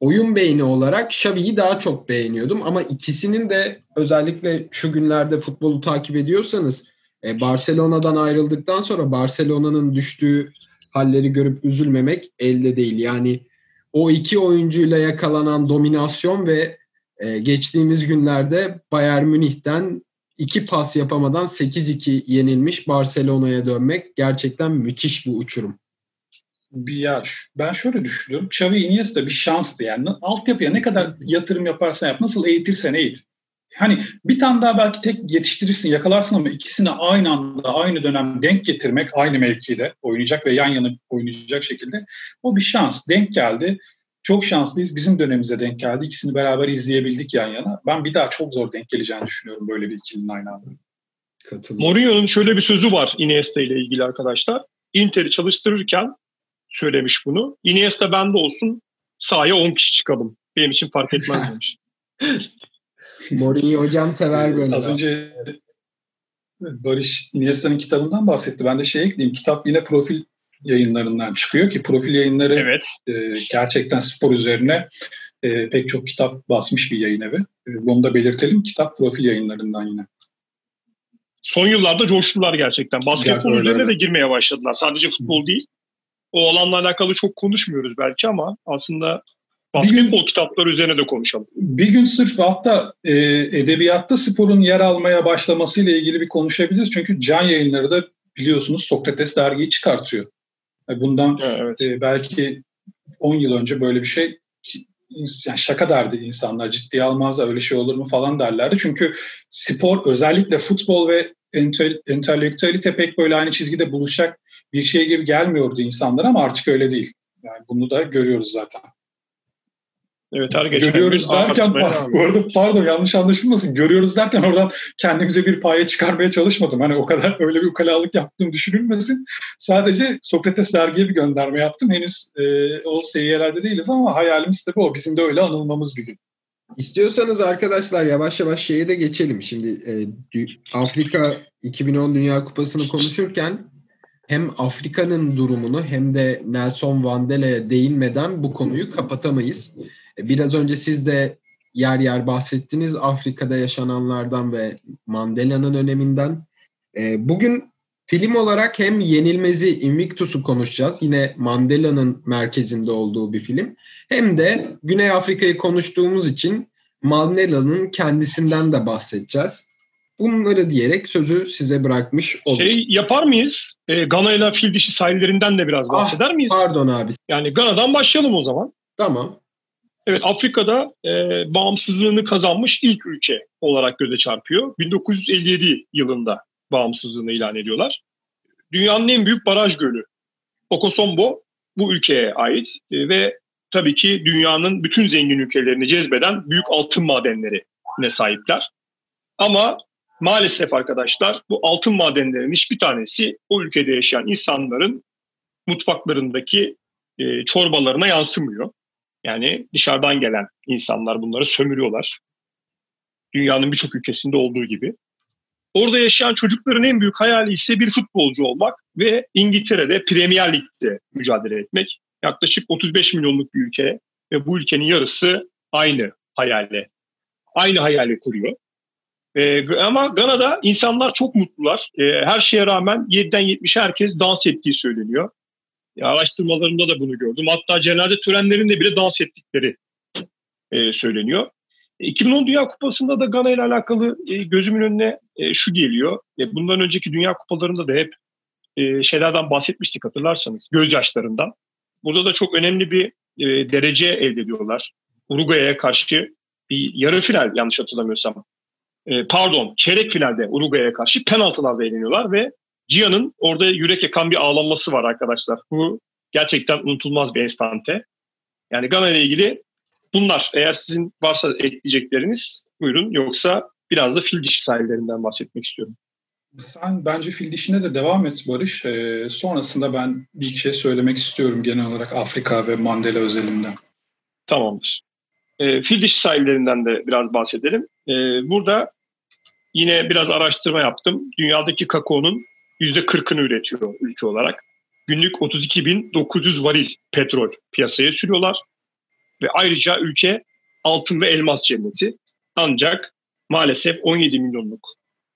oyun beyni olarak Xavi'yi daha çok beğeniyordum. Ama ikisinin de özellikle şu günlerde futbolu takip ediyorsanız e, Barcelona'dan ayrıldıktan sonra Barcelona'nın düştüğü halleri görüp üzülmemek elde değil. Yani o iki oyuncuyla yakalanan dominasyon ve e, geçtiğimiz günlerde Bayern Münih'ten iki pas yapamadan 8-2 yenilmiş Barcelona'ya dönmek gerçekten müthiş bir uçurum bir ya ben şöyle düşünüyorum. Xavi Iniesta bir şanstı yani. Altyapıya ne kadar yatırım yaparsan yap, nasıl eğitirsen eğit. hani bir tane daha belki tek yetiştirirsin, yakalarsın ama ikisini aynı anda, aynı dönem denk getirmek, aynı mevkide oynayacak ve yan yana oynayacak şekilde o bir şans. Denk geldi. Çok şanslıyız. Bizim dönemimize denk geldi. İkisini beraber izleyebildik yan yana. Ben bir daha çok zor denk geleceğini düşünüyorum böyle bir ikilinin aynı anda. Mourinho'nun şöyle bir sözü var Iniesta ile ilgili arkadaşlar. Inter'i çalıştırırken söylemiş bunu. Iniesta bende olsun sahaya 10 kişi çıkalım. Benim için fark etmez demiş. Mourinho hocam sever böyle. Az önce Barış Iniesta'nın kitabından bahsetti. Ben de şey ekleyeyim. Kitap yine profil yayınlarından çıkıyor ki profil yayınları evet. e, gerçekten spor üzerine e, pek çok kitap basmış bir yayın evi. E, bunu da belirtelim. Kitap profil yayınlarından yine. Son yıllarda coştular gerçekten. Basketbol üzerine de girmeye başladılar. Sadece futbol değil. O alanla alakalı çok konuşmuyoruz belki ama aslında basketbol gün, kitapları üzerine de konuşalım. Bir gün sırf hatta e, edebiyatta sporun yer almaya başlamasıyla ilgili bir konuşabiliriz. Çünkü Can Yayınları da biliyorsunuz Sokrates dergiyi çıkartıyor. E, bundan evet. e, belki 10 yıl önce böyle bir şey yani şaka derdi insanlar ciddiye almazlar öyle şey olur mu falan derlerdi. Çünkü spor özellikle futbol ve entelektüelite pek böyle aynı çizgide buluşacak bir şey gibi gelmiyordu insanlar ama artık öyle değil. Yani bunu da görüyoruz zaten. Evet her geçen Görüyoruz derken bu arada pardon yanlış anlaşılmasın. Görüyoruz derken oradan kendimize bir paye çıkarmaya çalışmadım. Hani o kadar öyle bir ukalalık yaptığım düşünülmesin. Sadece Sokrates dergiye bir gönderme yaptım. Henüz e, o seviyelerde değiliz ama hayalimiz tabii o. Bizim de öyle anılmamız bir gün. İstiyorsanız arkadaşlar yavaş yavaş şeye de geçelim. Şimdi e, Afrika 2010 Dünya Kupası'nı konuşurken hem Afrika'nın durumunu hem de Nelson Mandela'ya değinmeden bu konuyu kapatamayız. Biraz önce siz de yer yer bahsettiniz Afrika'da yaşananlardan ve Mandela'nın öneminden. E, bugün film olarak hem Yenilmez'i Invictus'u konuşacağız. Yine Mandela'nın merkezinde olduğu bir film. Hem de Güney Afrika'yı konuştuğumuz için Mandela'nın kendisinden de bahsedeceğiz. Bunları diyerek sözü size bırakmış oldum. Şey yapar mıyız? E, Gana ile fil dişi sahillerinden de biraz ah, bahseder ah, miyiz? Pardon abi. Yani Gana'dan başlayalım o zaman. Tamam. Evet Afrika'da e, bağımsızlığını kazanmış ilk ülke olarak göze çarpıyor. 1957 yılında bağımsızlığını ilan ediyorlar. Dünyanın en büyük baraj gölü Okosombo bu ülkeye ait e, ve tabii ki dünyanın bütün zengin ülkelerini cezbeden büyük altın madenlerine sahipler. Ama maalesef arkadaşlar bu altın madenlerinin hiçbir tanesi o ülkede yaşayan insanların mutfaklarındaki e, çorbalarına yansımıyor. Yani dışarıdan gelen insanlar bunları sömürüyorlar. Dünyanın birçok ülkesinde olduğu gibi. Orada yaşayan çocukların en büyük hayali ise bir futbolcu olmak ve İngiltere'de Premier Lig'de mücadele etmek. Yaklaşık 35 milyonluk bir ülke ve bu ülkenin yarısı aynı hayale, aynı hayali kuruyor. Ee, ama Gana'da insanlar çok mutlular. Ee, her şeye rağmen 7'den 70'e herkes dans ettiği söyleniyor. Ya, araştırmalarımda da bunu gördüm. Hatta cenaze törenlerinde bile dans ettikleri e, söyleniyor. 2010 e, Dünya Kupası'nda da Gana ile alakalı e, gözümün önüne e, şu geliyor. E, bundan önceki Dünya Kupalarında da hep e, şeylerden bahsetmiştik hatırlarsanız. Gözyaşlarından. Burada da çok önemli bir e, derece elde ediyorlar. Uruguay'a karşı bir yarı final yanlış hatırlamıyorsam. E, pardon çeyrek finalde Uruguay'a karşı penaltılarda eğleniyorlar ve Cihan'ın orada yürek yakan bir ağlaması var arkadaşlar. Bu gerçekten unutulmaz bir enstante. Yani Gana ile ilgili bunlar. Eğer sizin varsa ekleyecekleriniz buyurun. Yoksa biraz da fil dişi sahillerinden bahsetmek istiyorum. Ben bence fil dişine de devam et Barış. Ee, sonrasında ben bir şey söylemek istiyorum genel olarak Afrika ve Mandela özelinden. Tamamdır. E, fil dişi sahillerinden de biraz bahsedelim. E, burada yine biraz araştırma yaptım. Dünyadaki kakaonun %40'ını üretiyor ülke olarak. Günlük 32.900 varil petrol piyasaya sürüyorlar. Ve ayrıca ülke altın ve elmas cenneti. Ancak maalesef 17 milyonluk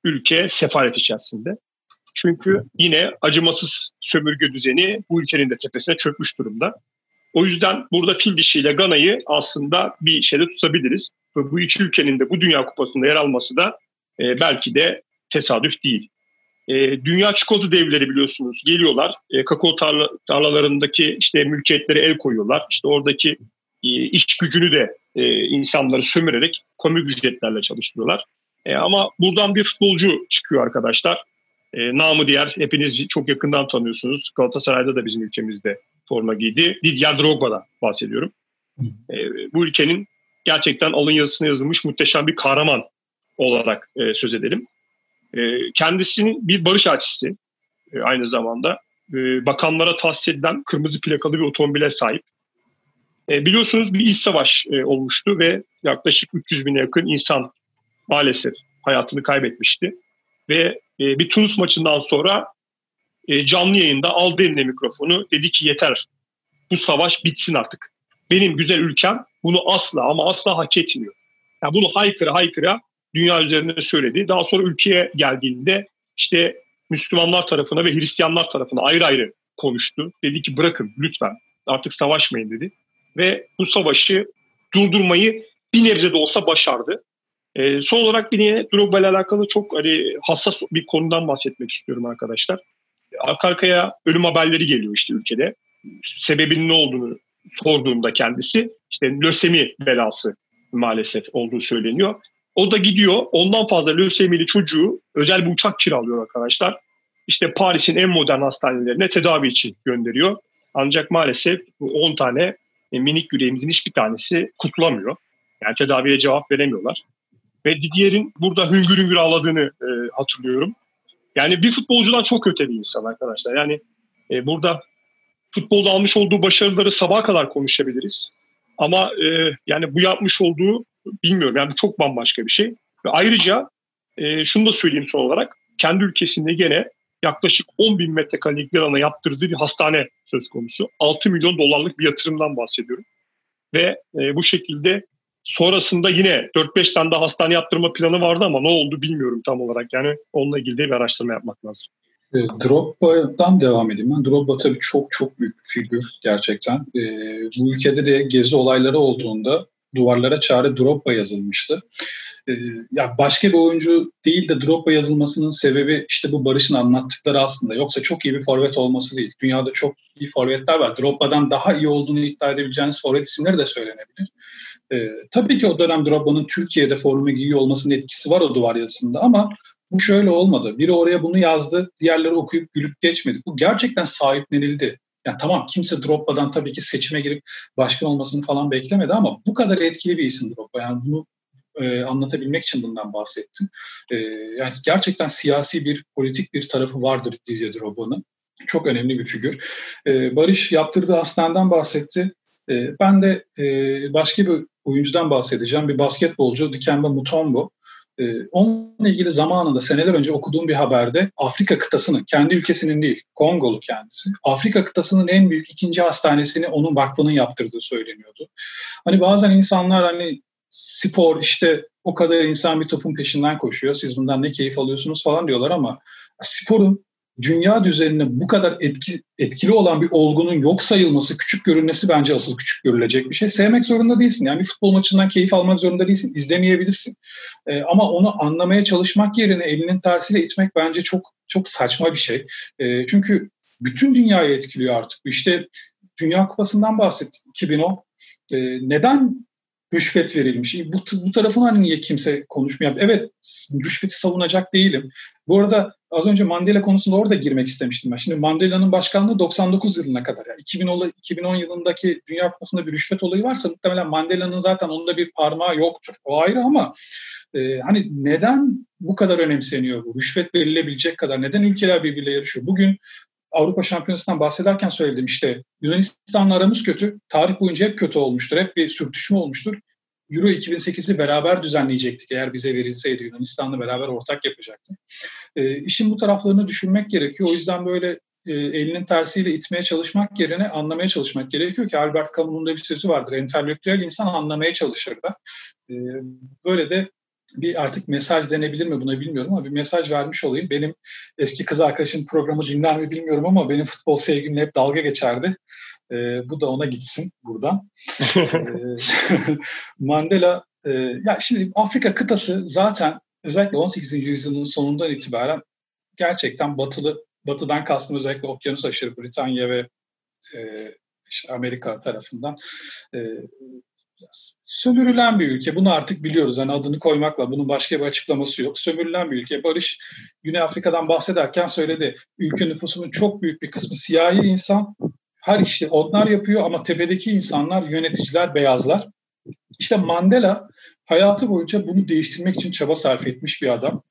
ülke sefalet içerisinde. Çünkü yine acımasız sömürge düzeni bu ülkenin de tepesine çökmüş durumda. O yüzden burada fil dişiyle Gana'yı aslında bir şeyde tutabiliriz. Ve bu iki ülkenin de bu Dünya Kupası'nda yer alması da e, belki de tesadüf değil. E, dünya çikolata devleri biliyorsunuz geliyorlar. E, kakao tarla, tarlalarındaki işte mülkiyetleri el koyuyorlar. İşte oradaki e, iş gücünü de e, insanları sömürerek komik ücretlerle çalıştırıyorlar. E, ama buradan bir futbolcu çıkıyor arkadaşlar. E, namı diğer hepiniz çok yakından tanıyorsunuz. Galatasaray'da da bizim ülkemizde forma giydi. Didier Drogba'dan bahsediyorum. E, bu ülkenin gerçekten alın yazısına yazılmış muhteşem bir kahraman olarak e, söz edelim. E, kendisinin bir barış elçisi e, aynı zamanda. E, bakanlara tahsis edilen kırmızı plakalı bir otomobile sahip. E, biliyorsunuz bir iç savaş e, olmuştu ve yaklaşık 300 bine yakın insan maalesef hayatını kaybetmişti. Ve e, bir Tunus maçından sonra e, canlı yayında aldı eline mikrofonu. Dedi ki yeter bu savaş bitsin artık. Benim güzel ülkem bunu asla ama asla hak etmiyor. Yani bunu haykıra haykıra dünya üzerinde söyledi. Daha sonra ülkeye geldiğinde işte Müslümanlar tarafına ve Hristiyanlar tarafına ayrı ayrı konuştu. Dedi ki bırakın lütfen artık savaşmayın dedi. Ve bu savaşı durdurmayı bir nebze de olsa başardı. E, son olarak bir yine Drogba ile alakalı çok hani hassas bir konudan bahsetmek istiyorum arkadaşlar. Arka arkaya ölüm haberleri geliyor işte ülkede. Sebebinin ne olduğunu sorduğumda kendisi işte lösemi belası maalesef olduğu söyleniyor. O da gidiyor ondan fazla lösemili çocuğu özel bir uçak kiralıyor arkadaşlar. İşte Paris'in en modern hastanelerine tedavi için gönderiyor. Ancak maalesef 10 tane minik yüreğimizin hiçbir tanesi kurtulamıyor. Yani tedaviye cevap veremiyorlar. Ve Didier'in burada hüngür hüngür ağladığını e, hatırlıyorum. Yani bir futbolcudan çok öte bir insan arkadaşlar. Yani e, burada futbolda almış olduğu başarıları sabaha kadar konuşabiliriz. Ama e, yani bu yapmış olduğu bilmiyorum yani bu çok bambaşka bir şey. Ve ayrıca e, şunu da söyleyeyim son olarak. Kendi ülkesinde gene yaklaşık 10 bin metrekarelik bir alana yaptırdığı bir hastane söz konusu. 6 milyon dolarlık bir yatırımdan bahsediyorum. Ve e, bu şekilde sonrasında yine 4-5 tane daha hastane yaptırma planı vardı ama ne oldu bilmiyorum tam olarak. Yani onunla ilgili bir araştırma yapmak lazım. E, Drogba'dan devam edeyim ben. Drogba tabii çok çok büyük bir figür gerçekten. E, bu ülkede de gezi olayları olduğunda duvarlara çare Drogba yazılmıştı. E, ya başka bir oyuncu değil de Drogba yazılmasının sebebi işte bu Barış'ın anlattıkları aslında. Yoksa çok iyi bir forvet olması değil. Dünyada çok iyi forvetler var. Drogba'dan daha iyi olduğunu iddia edebileceğiniz forvet isimleri de söylenebilir. E, tabii ki o dönem Drogba'nın Türkiye'de forma giyiyor olmasının etkisi var o duvar yazısında ama bu şöyle olmadı. Biri oraya bunu yazdı, diğerleri okuyup gülüp geçmedi. Bu gerçekten sahiplenildi. Yani tamam kimse Drogba'dan tabii ki seçime girip başkan olmasını falan beklemedi ama bu kadar etkili bir isim Drogba. Yani bunu e, anlatabilmek için bundan bahsettim. E, yani gerçekten siyasi bir, politik bir tarafı vardır Didier Drogba'nın. Çok önemli bir figür. E, Barış yaptırdığı hastaneden bahsetti. E, ben de e, başka bir oyuncudan bahsedeceğim. Bir basketbolcu Dikembe Mutombo. Ee, onunla ilgili zamanında seneler önce okuduğum bir haberde Afrika kıtasının, kendi ülkesinin değil, Kongolu kendisi, Afrika kıtasının en büyük ikinci hastanesini onun vakfının yaptırdığı söyleniyordu. Hani bazen insanlar hani spor işte o kadar insan bir topun peşinden koşuyor, siz bundan ne keyif alıyorsunuz falan diyorlar ama sporun dünya düzenine bu kadar etki, etkili olan bir olgunun yok sayılması, küçük görünmesi bence asıl küçük görülecek bir şey. Sevmek zorunda değilsin. Yani bir futbol maçından keyif almak zorunda değilsin. İzlemeyebilirsin. Ee, ama onu anlamaya çalışmak yerine elinin tersiyle itmek bence çok çok saçma bir şey. Ee, çünkü bütün dünyayı etkiliyor artık. İşte Dünya Kupası'ndan bahsettik 2010. Ee, neden rüşvet verilmiş. Bu, bu tarafını hani niye kimse konuşmuyor? Evet rüşveti savunacak değilim. Bu arada az önce Mandela konusunda orada girmek istemiştim ben. Şimdi Mandela'nın başkanlığı 99 yılına kadar. Yani 2010, 2010 yılındaki Dünya Kupası'nda bir rüşvet olayı varsa muhtemelen Mandela'nın zaten onda bir parmağı yoktur. O ayrı ama e, hani neden bu kadar önemseniyor bu? Rüşvet verilebilecek kadar. Neden ülkeler birbiriyle yarışıyor? Bugün Avrupa Şampiyonası'ndan bahsederken söyledim işte Yunanistan'la aramız kötü. Tarih boyunca hep kötü olmuştur. Hep bir sürtüşme olmuştur. Euro 2008'i beraber düzenleyecektik eğer bize verilseydi Yunanistan'la beraber ortak yapacaktık. E, işin bu taraflarını düşünmek gerekiyor. O yüzden böyle e, elinin tersiyle itmeye çalışmak yerine anlamaya çalışmak gerekiyor ki Albert Camus'un da bir sözü vardır. Entelektüel insan anlamaya çalışır da. E, böyle de bir artık mesaj denebilir mi buna bilmiyorum ama bir mesaj vermiş olayım. Benim eski kız arkadaşım programı dinler mi bilmiyorum ama benim futbol sevgimle hep dalga geçerdi. E, bu da ona gitsin buradan. e, Mandela, e, ya şimdi Afrika kıtası zaten özellikle 18. yüzyılın sonundan itibaren gerçekten batılı, batıdan kastım özellikle okyanus aşırı Britanya ve e, işte Amerika tarafından e, sömürülen bir ülke. Bunu artık biliyoruz. Yani adını koymakla bunun başka bir açıklaması yok. Sömürülen bir ülke. Barış Güney Afrika'dan bahsederken söyledi. Ülke nüfusunun çok büyük bir kısmı siyahi insan. Her işte onlar yapıyor ama tepedeki insanlar, yöneticiler, beyazlar. İşte Mandela hayatı boyunca bunu değiştirmek için çaba sarf etmiş bir adam.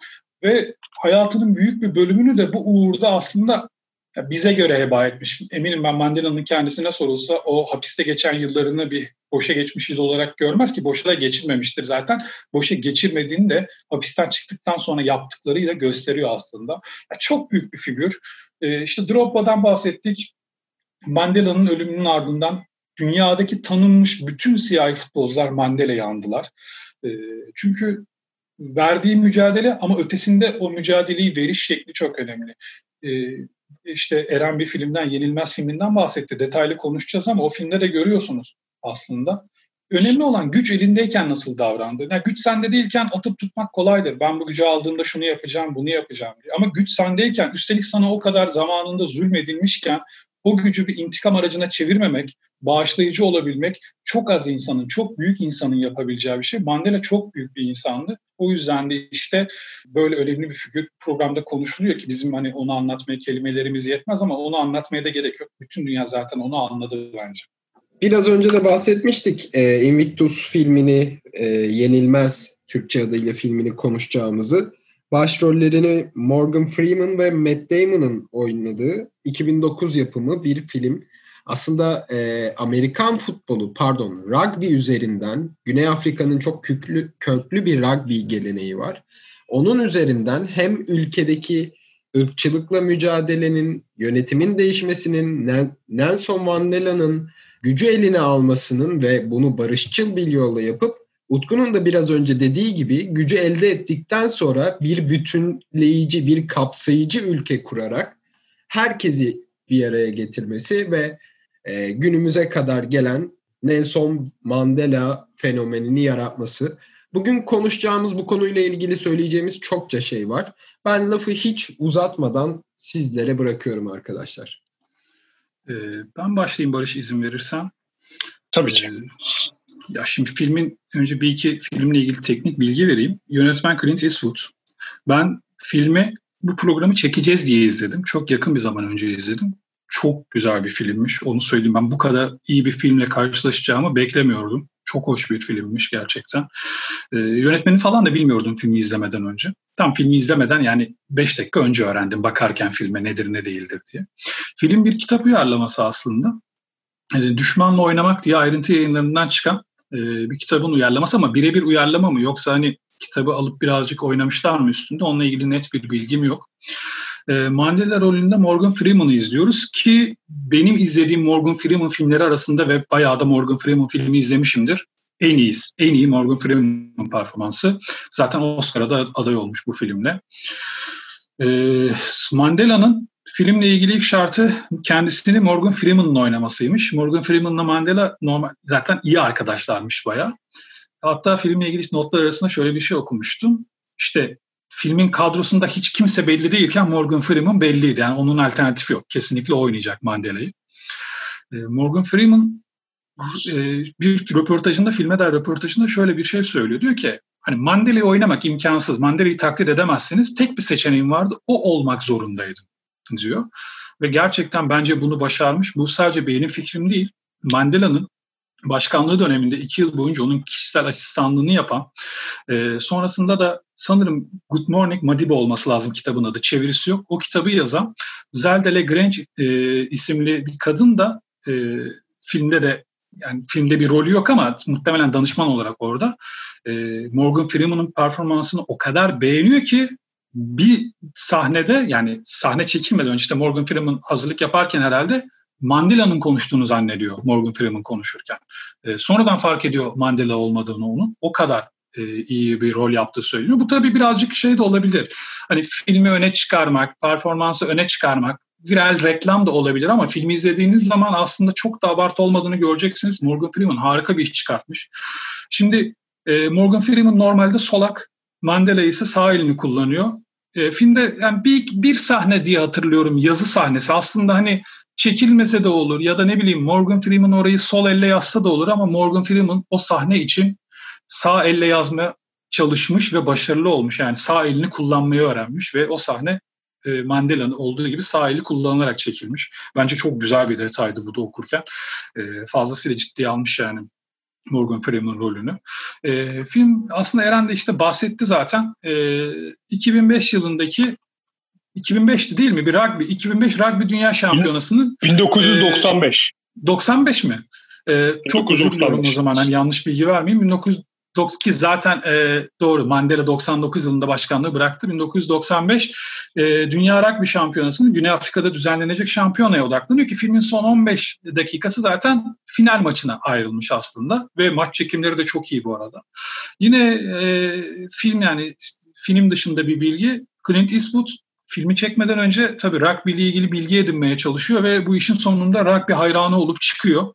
Ve hayatının büyük bir bölümünü de bu uğurda aslında bize göre heba etmiş. Eminim ben Mandela'nın kendisine sorulsa o hapiste geçen yıllarını bir boşa geçmiş yıl olarak görmez ki boşa da geçirmemiştir zaten. Boşa geçirmediğini de hapisten çıktıktan sonra yaptıklarıyla gösteriyor aslında. Yani çok büyük bir figür. Ee, işte Drogba'dan bahsettik. Mandela'nın ölümünün ardından dünyadaki tanınmış bütün siyahi futbolcular Mandela'yı andılar. Ee, çünkü verdiği mücadele ama ötesinde o mücadeleyi veriş şekli çok önemli. Ee, işte Eren bir filmden, Yenilmez filminden bahsetti. Detaylı konuşacağız ama o filmde de görüyorsunuz aslında. Önemli olan güç elindeyken nasıl davrandı. Yani güç sende değilken atıp tutmak kolaydır. Ben bu gücü aldığımda şunu yapacağım, bunu yapacağım diye. Ama güç sendeyken, üstelik sana o kadar zamanında zulmedilmişken o gücü bir intikam aracına çevirmemek, bağışlayıcı olabilmek çok az insanın, çok büyük insanın yapabileceği bir şey. Mandela çok büyük bir insandı. O yüzden de işte böyle önemli bir figür programda konuşuluyor ki bizim hani onu anlatmaya kelimelerimiz yetmez ama onu anlatmaya da gerek yok. Bütün dünya zaten onu anladı bence. Biraz önce de bahsetmiştik e, Invictus filmini e, Yenilmez Türkçe adıyla filmini konuşacağımızı. Başrollerini Morgan Freeman ve Matt Damon'ın oynadığı 2009 yapımı bir film. Aslında e, Amerikan futbolu, pardon, rugby üzerinden Güney Afrika'nın çok köklü, köklü bir rugby geleneği var. Onun üzerinden hem ülkedeki ırkçılıkla mücadelenin, yönetimin değişmesinin, Nelson Mandela'nın gücü eline almasının ve bunu barışçıl bir yolla yapıp Utku'nun da biraz önce dediği gibi gücü elde ettikten sonra bir bütünleyici, bir kapsayıcı ülke kurarak herkesi bir araya getirmesi ve e, günümüze kadar gelen Nelson Mandela fenomenini yaratması. Bugün konuşacağımız bu konuyla ilgili söyleyeceğimiz çokça şey var. Ben lafı hiç uzatmadan sizlere bırakıyorum arkadaşlar. Ee, ben başlayayım Barış izin verirsen. Tabii ki. Ee, ya şimdi filmin önce bir iki filmle ilgili teknik bilgi vereyim. Yönetmen Clint Eastwood. Ben filmi bu programı çekeceğiz diye izledim. Çok yakın bir zaman önce izledim. Çok güzel bir filmmiş. Onu söyleyeyim. Ben bu kadar iyi bir filmle karşılaşacağımı beklemiyordum. Çok hoş bir filmmiş gerçekten. Ee, yönetmeni falan da bilmiyordum filmi izlemeden önce. Tam filmi izlemeden yani 5 dakika önce öğrendim bakarken filme nedir ne değildir diye. Film bir kitap uyarlaması aslında. Ee, Düşmanla Oynamak diye ayrıntı yayınlarından çıkan e, bir kitabın uyarlaması ama birebir uyarlama mı yoksa hani kitabı alıp birazcık oynamışlar mı üstünde onunla ilgili net bir bilgim yok. E, Mandela rolünde Morgan Freeman'ı izliyoruz ki benim izlediğim Morgan Freeman filmleri arasında ve bayağı da Morgan Freeman filmi izlemişimdir. En iyi, en iyi Morgan Freeman performansı. Zaten Oscar'a da aday olmuş bu filmle. E, Mandela'nın filmle ilgili ilk şartı kendisini Morgan Freeman'ın oynamasıymış. Morgan Freeman'la Mandela normal zaten iyi arkadaşlarmış baya. Hatta filmle ilgili notlar arasında şöyle bir şey okumuştum. İşte filmin kadrosunda hiç kimse belli değilken Morgan Freeman belliydi. Yani onun alternatifi yok. Kesinlikle oynayacak Mandela'yı. Ee, Morgan Freeman e, bir röportajında, filme dair röportajında şöyle bir şey söylüyor. Diyor ki hani Mandela'yı oynamak imkansız. Mandela'yı taklit edemezsiniz. Tek bir seçeneğim vardı. O olmak zorundaydım diyor. Ve gerçekten bence bunu başarmış. Bu sadece benim fikrim değil. Mandela'nın başkanlığı döneminde iki yıl boyunca onun kişisel asistanlığını yapan, e, sonrasında da sanırım Good Morning Madiba olması lazım kitabın adı, çevirisi yok. O kitabı yazan Zelda Lagrange e, isimli bir kadın da e, filmde de yani filmde bir rolü yok ama muhtemelen danışman olarak orada e, Morgan Freeman'ın performansını o kadar beğeniyor ki bir sahnede yani sahne çekilmeden önce işte Morgan Freeman hazırlık yaparken herhalde Mandela'nın konuştuğunu zannediyor Morgan Freeman konuşurken. E, sonradan fark ediyor Mandela olmadığını onun. O kadar e, iyi bir rol yaptığı söyleniyor. Bu tabii birazcık şey de olabilir. Hani filmi öne çıkarmak, performansı öne çıkarmak, viral reklam da olabilir ama filmi izlediğiniz zaman aslında çok da abartı olmadığını göreceksiniz. Morgan Freeman harika bir iş çıkartmış. Şimdi e, Morgan Freeman normalde solak, Mandela ise sağ elini kullanıyor. E, filmde yani bir, bir sahne diye hatırlıyorum yazı sahnesi. Aslında hani çekilmese de olur ya da ne bileyim Morgan Freeman orayı sol elle yazsa da olur ama Morgan Freeman o sahne için sağ elle yazmaya çalışmış ve başarılı olmuş. Yani sağ elini kullanmayı öğrenmiş ve o sahne e, Mandela'nın olduğu gibi sağ eli kullanılarak çekilmiş. Bence çok güzel bir detaydı bu da okurken. E, fazlasıyla ciddiye almış yani Morgan Freeman rolünü. E, film aslında Eren de işte bahsetti zaten. E, 2005 yılındaki 2005'ti değil mi? Bir rugby 2005 rugby dünya şampiyonasının 1995. E, 95 mi? E, çok özür diliyorum o zaman hani yanlış bilgi vermeyeyim. 19 ki zaten e, doğru Mandela 99 yılında başkanlığı bıraktı. 1995 e, Dünya Rugby Şampiyonası'nın Güney Afrika'da düzenlenecek şampiyonaya odaklanıyor ki filmin son 15 dakikası zaten final maçına ayrılmış aslında ve maç çekimleri de çok iyi bu arada. Yine e, film yani film dışında bir bilgi Clint Eastwood filmi çekmeden önce tabii rugby ile ilgili bilgi edinmeye çalışıyor ve bu işin sonunda rugby hayranı olup çıkıyor.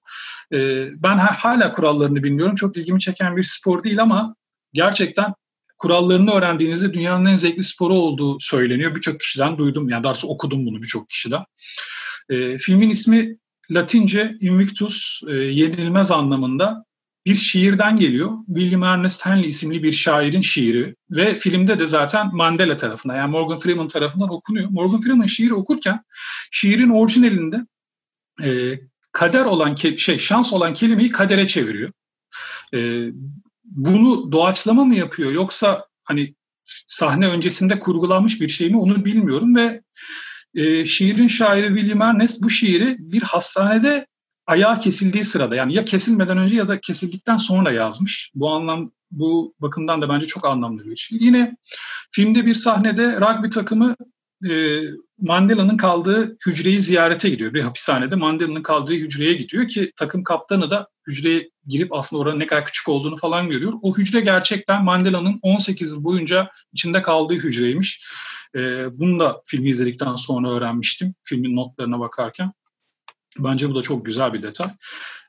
Ee, ben hala kurallarını bilmiyorum. Çok ilgimi çeken bir spor değil ama gerçekten kurallarını öğrendiğinizde dünyanın en zevkli sporu olduğu söyleniyor. Birçok kişiden duydum. Yani daha okudum bunu birçok kişiden. E, filmin ismi Latince Invictus, e, yenilmez anlamında bir şiirden geliyor. William Ernest Henley isimli bir şairin şiiri ve filmde de zaten Mandela tarafından yani Morgan Freeman tarafından okunuyor. Morgan Freeman şiiri okurken şiirin orijinalinde e, kader olan şey şans olan kelimeyi kadere çeviriyor. E, bunu doğaçlama mı yapıyor yoksa hani sahne öncesinde kurgulanmış bir şey mi onu bilmiyorum ve e, şiirin şairi William Ernest bu şiiri bir hastanede ayağı kesildiği sırada yani ya kesilmeden önce ya da kesildikten sonra yazmış. Bu anlam bu bakımdan da bence çok anlamlı bir şey. Yine filmde bir sahnede rugby takımı e, Mandela'nın kaldığı hücreyi ziyarete gidiyor. Bir hapishanede Mandela'nın kaldığı hücreye gidiyor ki takım kaptanı da hücreye girip aslında oranın ne kadar küçük olduğunu falan görüyor. O hücre gerçekten Mandela'nın 18 yıl boyunca içinde kaldığı hücreymiş. E, bunu da filmi izledikten sonra öğrenmiştim. Filmin notlarına bakarken. Bence bu da çok güzel bir detay.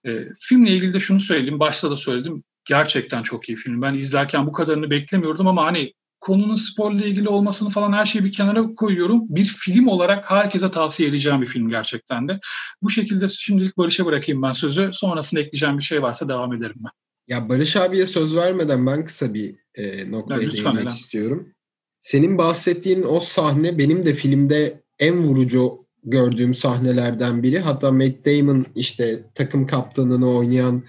E, filmle ilgili de şunu söyleyeyim. Başta da söyledim. Gerçekten çok iyi film. Ben izlerken bu kadarını beklemiyordum ama hani konunun sporla ilgili olmasını falan her şeyi bir kenara koyuyorum. Bir film olarak herkese tavsiye edeceğim bir film gerçekten de. Bu şekilde şimdilik Barış'a bırakayım ben sözü. Sonrasında ekleyeceğim bir şey varsa devam ederim ben. Ya Barış abiye söz vermeden ben kısa bir e, noktaya ya, değinmek istiyorum. Senin bahsettiğin o sahne benim de filmde en vurucu gördüğüm sahnelerden biri. Hatta Matt Damon işte takım kaptanını oynayan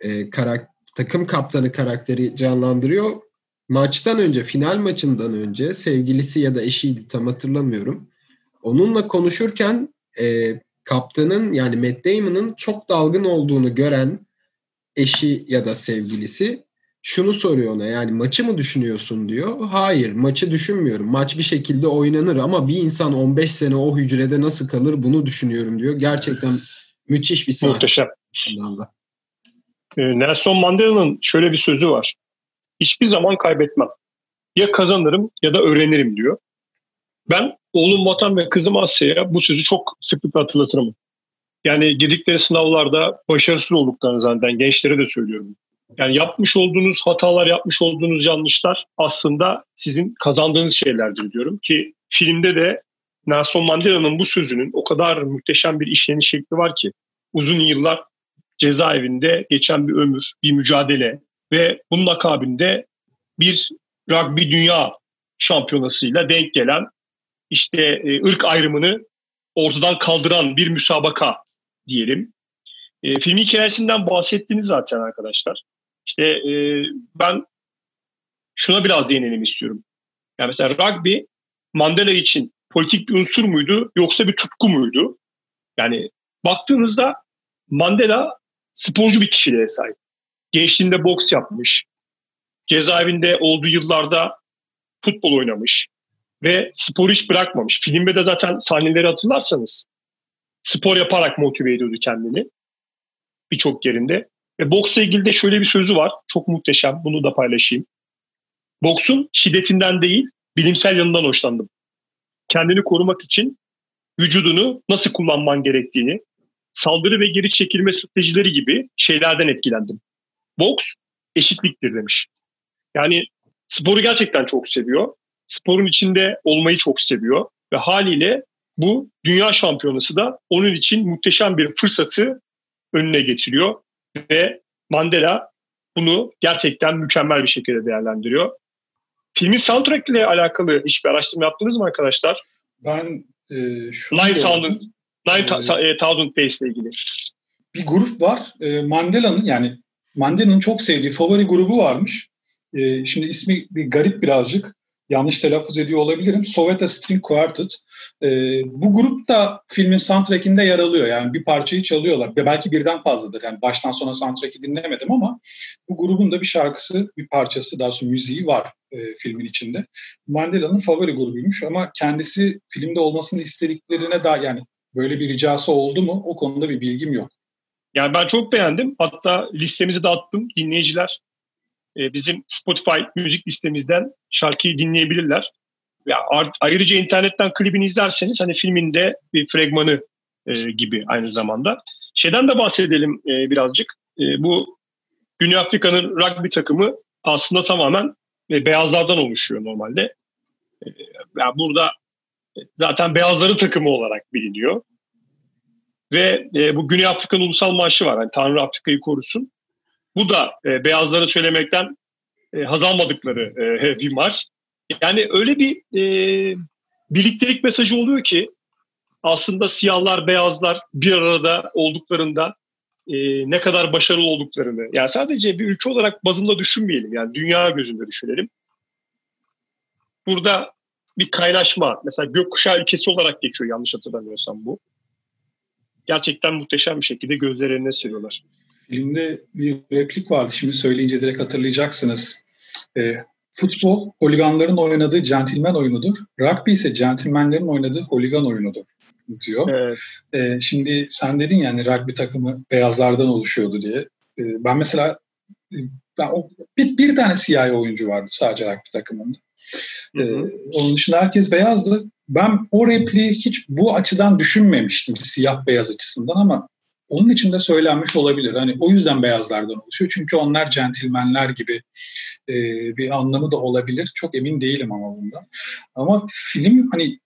e, karak takım kaptanı karakteri canlandırıyor maçtan önce, final maçından önce sevgilisi ya da eşiydi tam hatırlamıyorum. Onunla konuşurken e, kaptanın yani Matt Damon'ın çok dalgın olduğunu gören eşi ya da sevgilisi şunu soruyor ona yani maçı mı düşünüyorsun diyor. Hayır maçı düşünmüyorum. Maç bir şekilde oynanır ama bir insan 15 sene o hücrede nasıl kalır bunu düşünüyorum diyor. Gerçekten müthiş bir sahne. Muhteşem. Ee, Nelson Mandela'nın şöyle bir sözü var hiçbir zaman kaybetmem. Ya kazanırım ya da öğrenirim diyor. Ben oğlum Vatan ve kızım Asya'ya bu sözü çok sıklıkla hatırlatırım. Yani girdikleri sınavlarda başarısız olduklarını zaten gençlere de söylüyorum. Yani yapmış olduğunuz hatalar, yapmış olduğunuz yanlışlar aslında sizin kazandığınız şeylerdir diyorum ki filmde de Nelson Mandela'nın bu sözünün o kadar muhteşem bir işleniş şekli var ki uzun yıllar cezaevinde geçen bir ömür, bir mücadele, ve bunun akabinde bir rugby dünya şampiyonasıyla denk gelen işte e, ırk ayrımını ortadan kaldıran bir müsabaka diyelim. E, film hikayesinden bahsettiniz zaten arkadaşlar. İşte e, ben şuna biraz değinelim istiyorum. Yani mesela rugby Mandela için politik bir unsur muydu yoksa bir tutku muydu? Yani baktığınızda Mandela sporcu bir kişiliğe sahip. Gençliğinde boks yapmış. Cezaevinde olduğu yıllarda futbol oynamış. Ve spor hiç bırakmamış. Filmde de zaten sahneleri hatırlarsanız spor yaparak motive ediyordu kendini. Birçok yerinde. Ve boksla ilgili de şöyle bir sözü var. Çok muhteşem. Bunu da paylaşayım. Boksun şiddetinden değil, bilimsel yanından hoşlandım. Kendini korumak için vücudunu nasıl kullanman gerektiğini, saldırı ve geri çekilme stratejileri gibi şeylerden etkilendim boks eşitliktir demiş. Yani sporu gerçekten çok seviyor. Sporun içinde olmayı çok seviyor ve haliyle bu dünya şampiyonası da onun için muhteşem bir fırsatı önüne getiriyor ve Mandela bunu gerçekten mükemmel bir şekilde değerlendiriyor. Filmin soundtrack ile alakalı hiçbir araştırma yaptınız mı arkadaşlar? Ben e, şunu Nine. Thousand, Nine e, Thousand Days ile ilgili. bir grup var. E, Mandela'nın yani Mandela'nın çok sevdiği favori grubu varmış. E, şimdi ismi bir garip birazcık. Yanlış telaffuz ediyor olabilirim. Soviet String Quartet. E, bu grup da filmin soundtrack'inde yer alıyor. Yani bir parçayı çalıyorlar. Belki birden fazladır. Yani baştan sona soundtrack'i dinlemedim ama bu grubun da bir şarkısı, bir parçası, daha sonra müziği var e, filmin içinde. Mandela'nın favori grubuymuş ama kendisi filmde olmasını istediklerine dair yani böyle bir ricası oldu mu o konuda bir bilgim yok. Yani ben çok beğendim. Hatta listemizi de attım. Dinleyiciler e, bizim Spotify müzik listemizden şarkıyı dinleyebilirler. Ya ayrıca internetten klibini izlerseniz hani filminde bir fragmanı e, gibi aynı zamanda. Şeyden de bahsedelim e, birazcık. E, bu Güney Afrika'nın rugby takımı aslında tamamen e, beyazlardan oluşuyor normalde. E, yani burada zaten beyazların takımı olarak biliniyor. Ve e, bu Güney Afrika'nın ulusal marşı var. Yani Tanrı Afrika'yı korusun. Bu da e, beyazlara söylemekten e, haz almadıkları e, bir marş. Yani öyle bir e, birliktelik mesajı oluyor ki aslında siyahlar, beyazlar bir arada olduklarında e, ne kadar başarılı olduklarını, yani sadece bir ülke olarak bazında düşünmeyelim, yani dünya gözünde düşünelim. Burada bir kaynaşma, mesela gökkuşağı ülkesi olarak geçiyor yanlış hatırlamıyorsam bu. Gerçekten muhteşem bir şekilde gözlerine seriyorlar. Filmde bir replik vardı. Şimdi söyleyince direkt hatırlayacaksınız. E, futbol holiganların oynadığı centilmen oyunudur. Rugby ise centilmenlerin oynadığı holigan oyunudur diyor. Evet. E, şimdi sen dedin yani rugby takımı beyazlardan oluşuyordu diye. E, ben mesela e, ben o, bir, bir tane siyahi oyuncu vardı sadece rugby takımında. E, onun dışında herkes beyazdı. Ben o repliği hiç bu açıdan düşünmemiştim siyah beyaz açısından ama onun için de söylenmiş olabilir. Hani o yüzden beyazlardan oluşuyor. Çünkü onlar centilmenler gibi e, bir anlamı da olabilir. Çok emin değilim ama bundan. Ama film hani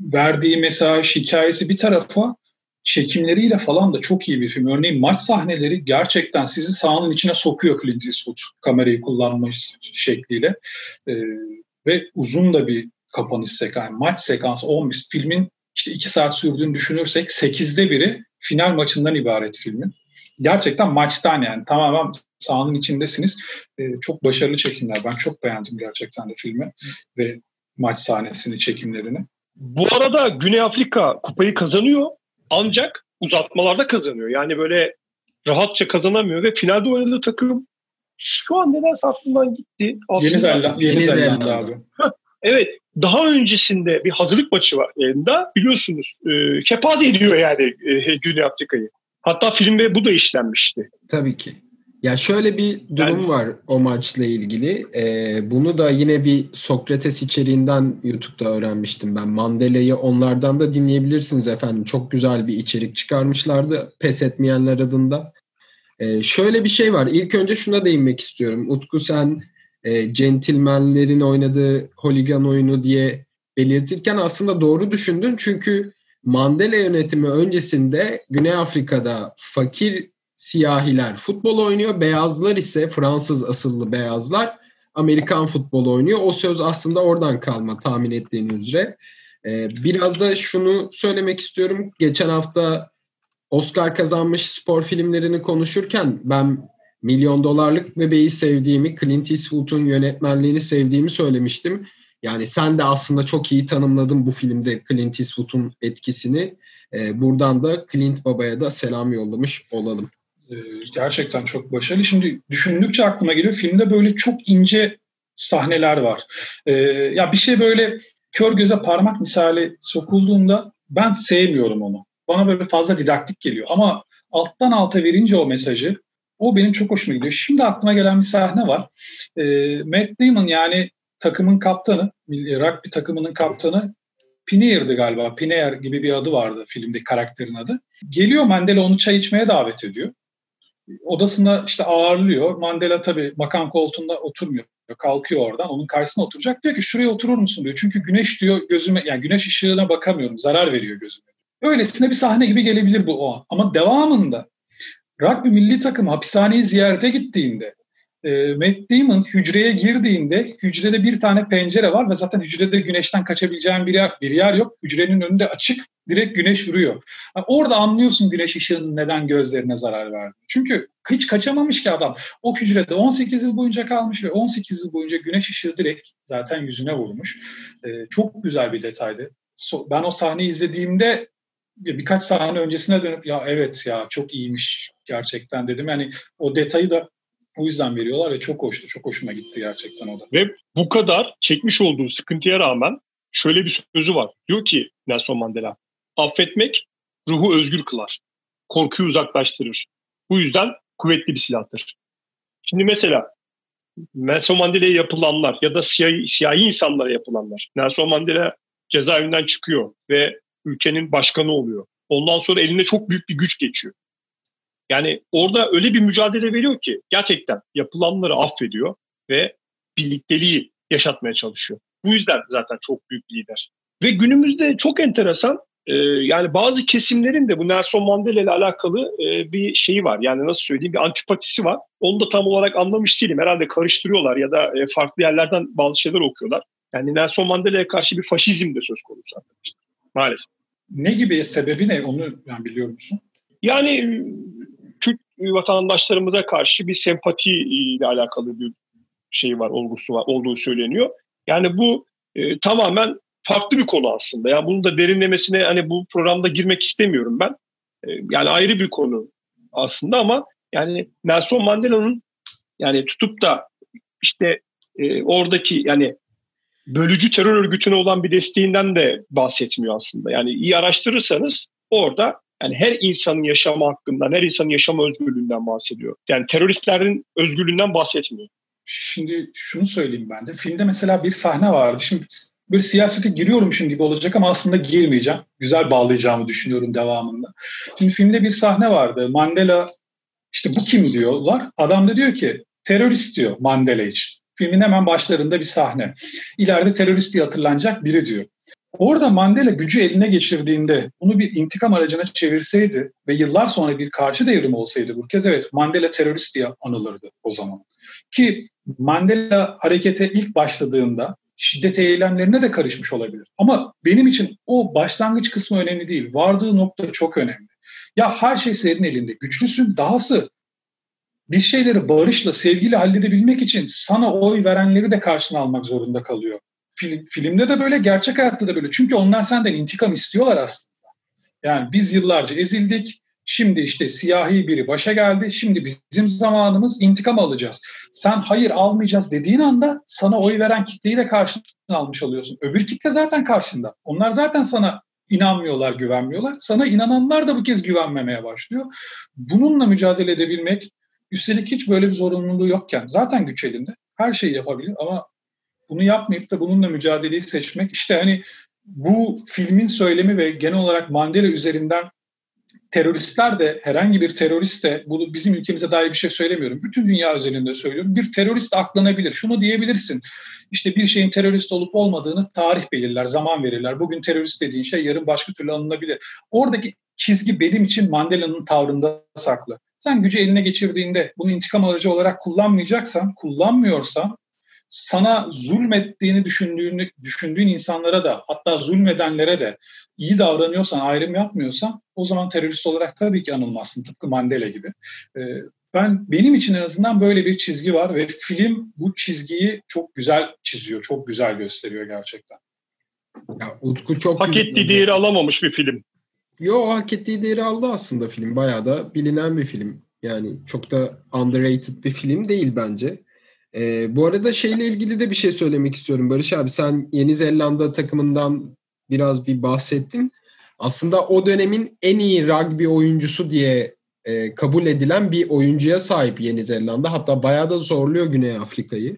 verdiği mesaj, hikayesi bir tarafa çekimleriyle falan da çok iyi bir film. Örneğin maç sahneleri gerçekten sizi sahanın içine sokuyor Clint Eastwood kamerayı kullanma şekliyle. E, ve uzun da bir kapanış sekansı. Maç sekansı 11 filmin işte 2 saat sürdüğünü düşünürsek 8'de biri final maçından ibaret filmin. Gerçekten maçtan yani tamamen sahanın içindesiniz. Ee, çok başarılı çekimler. Ben çok beğendim gerçekten de filmi ve maç sahnesini, çekimlerini. Bu arada Güney Afrika kupayı kazanıyor ancak uzatmalarda kazanıyor. Yani böyle rahatça kazanamıyor ve finalde oynadığı takım şu an nedense aklımdan gitti. Aslında, Yeni Zelanda, Yeni Zelanda. abi. Evet daha öncesinde bir hazırlık maçı var elinde biliyorsunuz e, kepaze ediyor yani e, Güney Afrika'yı. Hatta filmde bu da işlenmişti. Tabii ki. Ya şöyle bir durum Yani- var o maçla ilgili. Ee, bunu da yine bir Sokrates içeriğinden YouTube'da öğrenmiştim ben. Mandela'yı onlardan da dinleyebilirsiniz efendim. Çok güzel bir içerik çıkarmışlardı. Pes etmeyenler adında. Ee, şöyle bir şey var. İlk önce şuna değinmek istiyorum. Utku sen e, centilmenlerin oynadığı holigan oyunu diye belirtirken aslında doğru düşündün. Çünkü Mandela yönetimi öncesinde Güney Afrika'da fakir siyahiler futbol oynuyor. Beyazlar ise Fransız asıllı beyazlar Amerikan futbolu oynuyor. O söz aslında oradan kalma tahmin ettiğiniz üzere. Ee, biraz da şunu söylemek istiyorum. Geçen hafta Oscar kazanmış spor filmlerini konuşurken ben Milyon Dolarlık Bebeği sevdiğimi, Clint Eastwood'un yönetmenliğini sevdiğimi söylemiştim. Yani sen de aslında çok iyi tanımladın bu filmde Clint Eastwood'un etkisini. Ee, buradan da Clint Baba'ya da selam yollamış olalım. Ee, gerçekten çok başarılı. Şimdi düşündükçe aklıma geliyor. Filmde böyle çok ince sahneler var. Ee, ya bir şey böyle kör göze parmak misali sokulduğunda ben sevmiyorum onu. Bana böyle fazla didaktik geliyor. Ama alttan alta verince o mesajı o benim çok hoşuma gidiyor. Şimdi aklıma gelen bir sahne var. Ee, Matt Damon yani takımın kaptanı, rugby takımının kaptanı Pineyer'di galiba. Pineyer gibi bir adı vardı filmdeki karakterin adı. Geliyor Mandela onu çay içmeye davet ediyor. odasında işte ağırlıyor. Mandela tabii makam koltuğunda oturmuyor. Kalkıyor oradan. Onun karşısına oturacak. Diyor ki şuraya oturur musun diyor. Çünkü güneş diyor gözüme yani güneş ışığına bakamıyorum. Zarar veriyor gözüme. Öylesine bir sahne gibi gelebilir bu o an. Ama devamında rugby milli takımı hapishaneyi ziyarete gittiğinde e, Matt Damon hücreye girdiğinde hücrede bir tane pencere var ve zaten hücrede güneşten kaçabileceğin bir yer, bir yer yok. Hücrenin önünde açık, direkt güneş vuruyor. Yani orada anlıyorsun güneş ışığının neden gözlerine zarar verdi. Çünkü hiç kaçamamış ki adam. O hücrede 18 yıl boyunca kalmış ve 18 yıl boyunca güneş ışığı direkt zaten yüzüne vurmuş. E, çok güzel bir detaydı. So, ben o sahneyi izlediğimde birkaç sahne öncesine dönüp ya evet ya çok iyiymiş gerçekten dedim. Yani o detayı da o yüzden veriyorlar ve çok hoştu. Çok hoşuma gitti gerçekten o da. Ve bu kadar çekmiş olduğu sıkıntıya rağmen şöyle bir sözü var. Diyor ki Nelson Mandela, affetmek ruhu özgür kılar. Korkuyu uzaklaştırır. Bu yüzden kuvvetli bir silahtır. Şimdi mesela Nelson Mandela'ya yapılanlar ya da siyahi, siyahi insanlara yapılanlar. Nelson Mandela cezaevinden çıkıyor ve ülkenin başkanı oluyor. Ondan sonra eline çok büyük bir güç geçiyor. Yani orada öyle bir mücadele veriyor ki gerçekten yapılanları affediyor ve birlikteliği yaşatmaya çalışıyor. Bu yüzden zaten çok büyük lider. Ve günümüzde çok enteresan e, yani bazı kesimlerin de bu Nelson Mandela ile alakalı e, bir şeyi var. Yani nasıl söyleyeyim bir antipatisi var. Onu da tam olarak anlamış değilim. Herhalde karıştırıyorlar ya da e, farklı yerlerden bazı şeyler okuyorlar. Yani Nelson Mandela'ya karşı bir faşizm de söz konusu arkadaşlar. Maalesef. Ne gibi sebebi ne onu yani biliyor musun? Yani Kürt vatandaşlarımıza karşı bir sempati ile alakalı bir şey var, olgusu var, olduğu söyleniyor. Yani bu e, tamamen farklı bir konu aslında. Yani bunun da derinlemesine hani bu programda girmek istemiyorum ben. E, yani ayrı bir konu aslında ama yani Nelson Mandela'nın yani tutup da işte e, oradaki yani bölücü terör örgütüne olan bir desteğinden de bahsetmiyor aslında. Yani iyi araştırırsanız orada yani her insanın yaşama hakkından, her insanın yaşama özgürlüğünden bahsediyor. Yani teröristlerin özgürlüğünden bahsetmiyor. Şimdi şunu söyleyeyim ben de. Filmde mesela bir sahne vardı. Şimdi böyle siyasete giriyormuşum gibi olacak ama aslında girmeyeceğim. Güzel bağlayacağımı düşünüyorum devamında. Şimdi filmde bir sahne vardı. Mandela işte bu kim diyorlar. Adam da diyor ki terörist diyor Mandela için. Filmin hemen başlarında bir sahne. İleride terörist diye hatırlanacak biri diyor. Orada Mandela gücü eline geçirdiğinde bunu bir intikam aracına çevirseydi ve yıllar sonra bir karşı devrim olsaydı bu kez evet Mandela terörist diye anılırdı o zaman. Ki Mandela harekete ilk başladığında şiddet eylemlerine de karışmış olabilir. Ama benim için o başlangıç kısmı önemli değil. Vardığı nokta çok önemli. Ya her şey senin elinde. Güçlüsün. Dahası bir şeyleri barışla, sevgiyle halledebilmek için sana oy verenleri de karşına almak zorunda kalıyor. Film, filmde de böyle, gerçek hayatta da böyle. Çünkü onlar senden intikam istiyorlar aslında. Yani biz yıllarca ezildik. Şimdi işte siyahi biri başa geldi. Şimdi bizim zamanımız intikam alacağız. Sen hayır almayacağız dediğin anda sana oy veren kitleyi de karşına almış oluyorsun. Öbür kitle zaten karşında. Onlar zaten sana inanmıyorlar, güvenmiyorlar. Sana inananlar da bu kez güvenmemeye başlıyor. Bununla mücadele edebilmek, üstelik hiç böyle bir zorunluluğu yokken zaten güç elinde. Her şeyi yapabilir ama bunu yapmayıp da bununla mücadeleyi seçmek işte hani bu filmin söylemi ve genel olarak Mandela üzerinden teröristler de herhangi bir terörist de bunu bizim ülkemize dair bir şey söylemiyorum. Bütün dünya üzerinde söylüyorum. Bir terörist aklanabilir. Şunu diyebilirsin. İşte bir şeyin terörist olup olmadığını tarih belirler, zaman verirler. Bugün terörist dediğin şey yarın başka türlü alınabilir. Oradaki çizgi benim için Mandela'nın tavrında saklı. Sen gücü eline geçirdiğinde bunu intikam aracı olarak kullanmayacaksan, kullanmıyorsan sana zulmettiğini düşündüğünü, düşündüğün insanlara da hatta zulmedenlere de iyi davranıyorsan, ayrım yapmıyorsan o zaman terörist olarak tabii ki anılmazsın tıpkı Mandela gibi. Ee, ben benim için en azından böyle bir çizgi var ve film bu çizgiyi çok güzel çiziyor, çok güzel gösteriyor gerçekten. Ya Utku çok hak ettiği değeri alamamış bir film. Yo hak ettiği değeri aldı aslında film. Bayağı da bilinen bir film. Yani çok da underrated bir film değil bence. Ee, bu arada şeyle ilgili de bir şey söylemek istiyorum Barış abi. Sen Yeni Zelanda takımından biraz bir bahsettin. Aslında o dönemin en iyi rugby oyuncusu diye e, kabul edilen bir oyuncuya sahip Yeni Zelanda. Hatta bayağı da zorluyor Güney Afrika'yı.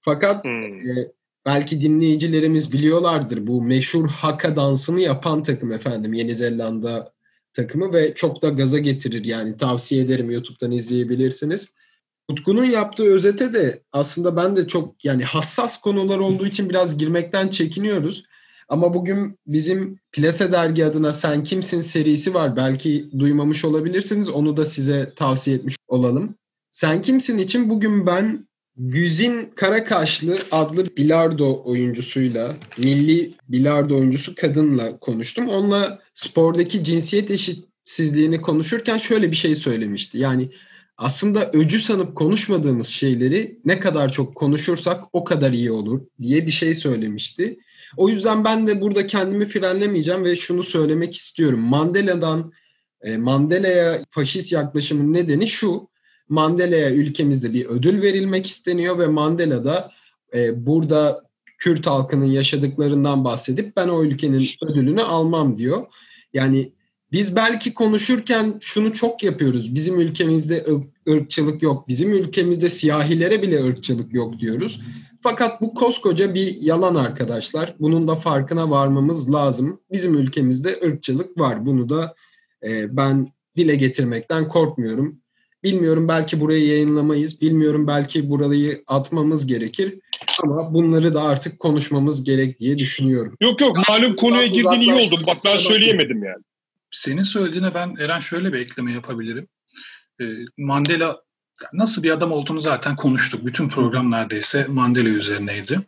Fakat hmm. e, belki dinleyicilerimiz biliyorlardır bu meşhur haka dansını yapan takım efendim Yeni Zelanda takımı ve çok da gaza getirir yani tavsiye ederim YouTube'dan izleyebilirsiniz. Utku'nun yaptığı özete de aslında ben de çok yani hassas konular olduğu için biraz girmekten çekiniyoruz. Ama bugün bizim Plase Dergi adına Sen Kimsin serisi var. Belki duymamış olabilirsiniz. Onu da size tavsiye etmiş olalım. Sen Kimsin için bugün ben Güzin Karakaşlı adlı bilardo oyuncusuyla, milli bilardo oyuncusu kadınla konuştum. Onunla spordaki cinsiyet eşitsizliğini konuşurken şöyle bir şey söylemişti. Yani aslında öcü sanıp konuşmadığımız şeyleri ne kadar çok konuşursak o kadar iyi olur diye bir şey söylemişti. O yüzden ben de burada kendimi frenlemeyeceğim ve şunu söylemek istiyorum. Mandela'dan e, Mandela'ya faşist yaklaşımın nedeni şu. Mandela'ya ülkemizde bir ödül verilmek isteniyor ve Mandela da e, burada Kürt halkının yaşadıklarından bahsedip ben o ülkenin ödülünü almam diyor. Yani biz belki konuşurken şunu çok yapıyoruz. Bizim ülkemizde ırkçılık yok. Bizim ülkemizde siyahilere bile ırkçılık yok diyoruz. Fakat bu koskoca bir yalan arkadaşlar. Bunun da farkına varmamız lazım. Bizim ülkemizde ırkçılık var. Bunu da e, ben dile getirmekten korkmuyorum. Bilmiyorum belki burayı yayınlamayız. Bilmiyorum belki burayı atmamız gerekir. Ama bunları da artık konuşmamız gerek diye düşünüyorum. Yok yok malum konuya girdiğin iyi oldu. Bak ben söyleyemedim yani. Senin söylediğine ben Eren şöyle bir ekleme yapabilirim. Ee, Mandela nasıl bir adam olduğunu zaten konuştuk. Bütün program neredeyse Mandela üzerineydi.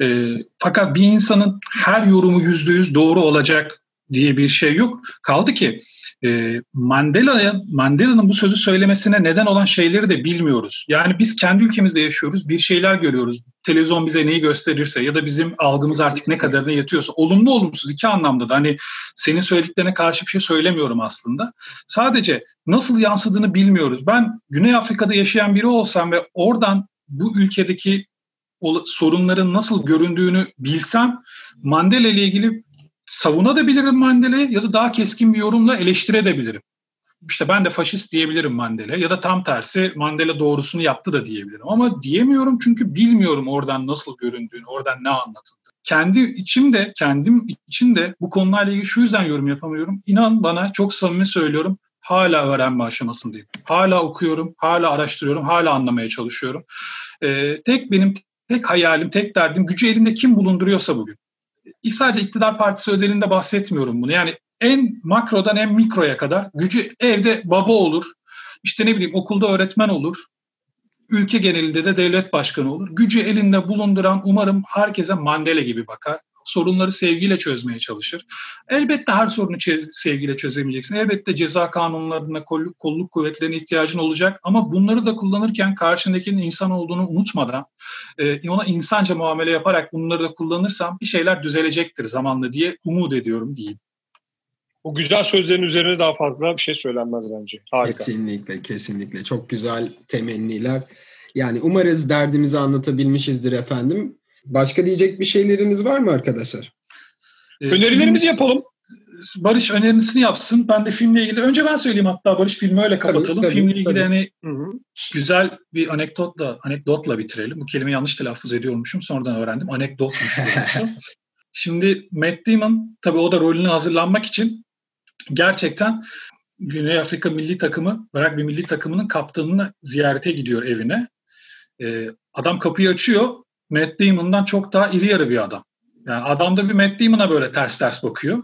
E, fakat bir insanın her yorumu yüzde yüz doğru olacak diye bir şey yok. Kaldı ki e, Mandela'ya Mandela'nın bu sözü söylemesine neden olan şeyleri de bilmiyoruz. Yani biz kendi ülkemizde yaşıyoruz, bir şeyler görüyoruz. Televizyon bize neyi gösterirse ya da bizim algımız artık ne kadarına yetiyorsa olumlu olumsuz iki anlamda da hani senin söylediklerine karşı bir şey söylemiyorum aslında. Sadece nasıl yansıdığını bilmiyoruz. Ben Güney Afrika'da yaşayan biri olsam ve oradan bu ülkedeki sorunların nasıl göründüğünü bilsem Mandela ile ilgili savunabilirim Mandela'yı ya da daha keskin bir yorumla eleştirebilirim. İşte ben de faşist diyebilirim Mandela ya da tam tersi Mandela doğrusunu yaptı da diyebilirim. Ama diyemiyorum çünkü bilmiyorum oradan nasıl göründüğünü, oradan ne anlatıldı. Kendi içimde, kendim içinde bu konularla ilgili şu yüzden yorum yapamıyorum. İnan bana çok samimi söylüyorum hala öğrenme aşamasındayım. Hala okuyorum, hala araştırıyorum, hala anlamaya çalışıyorum. Ee, tek benim tek hayalim, tek derdim gücü elinde kim bulunduruyorsa bugün sadece iktidar partisi özelinde bahsetmiyorum bunu. Yani en makrodan en mikroya kadar gücü evde baba olur, işte ne bileyim okulda öğretmen olur, ülke genelinde de devlet başkanı olur. Gücü elinde bulunduran umarım herkese Mandela gibi bakar sorunları sevgiyle çözmeye çalışır. Elbette her sorunu sevgiyle çözemeyeceksin. Elbette ceza kanunlarına, kolluk, kolluk kuvvetlerine ihtiyacın olacak. Ama bunları da kullanırken karşındakinin insan olduğunu unutmadan, e, ona insanca muamele yaparak bunları da kullanırsan bir şeyler düzelecektir zamanla diye umut ediyorum diyeyim. Bu güzel sözlerin üzerine daha fazla bir şey söylenmez bence. Harika. Kesinlikle, kesinlikle. Çok güzel temenniler. Yani umarız derdimizi anlatabilmişizdir efendim. Başka diyecek bir şeyleriniz var mı arkadaşlar? Ee, Önerilerimizi yapalım. Barış önerisini yapsın. Ben de filmle ilgili önce ben söyleyeyim hatta Barış filmi öyle kapatalım. Tabii, tabii, filmle ilgili tabii. hani Hı-hı. güzel bir anekdotla anekdotla bitirelim. Bu kelimeyi yanlış telaffuz ediyormuşum. Sonradan öğrendim. Anekdotmuş. Şimdi Matt Damon tabii o da rolünü hazırlanmak için gerçekten Güney Afrika milli takımı, bırak bir milli takımının kaptanını ziyarete gidiyor evine. Ee, adam kapıyı açıyor. Matt Damon'dan çok daha iri yarı bir adam. Yani adam da bir Matt Damon'a böyle ters ters bakıyor.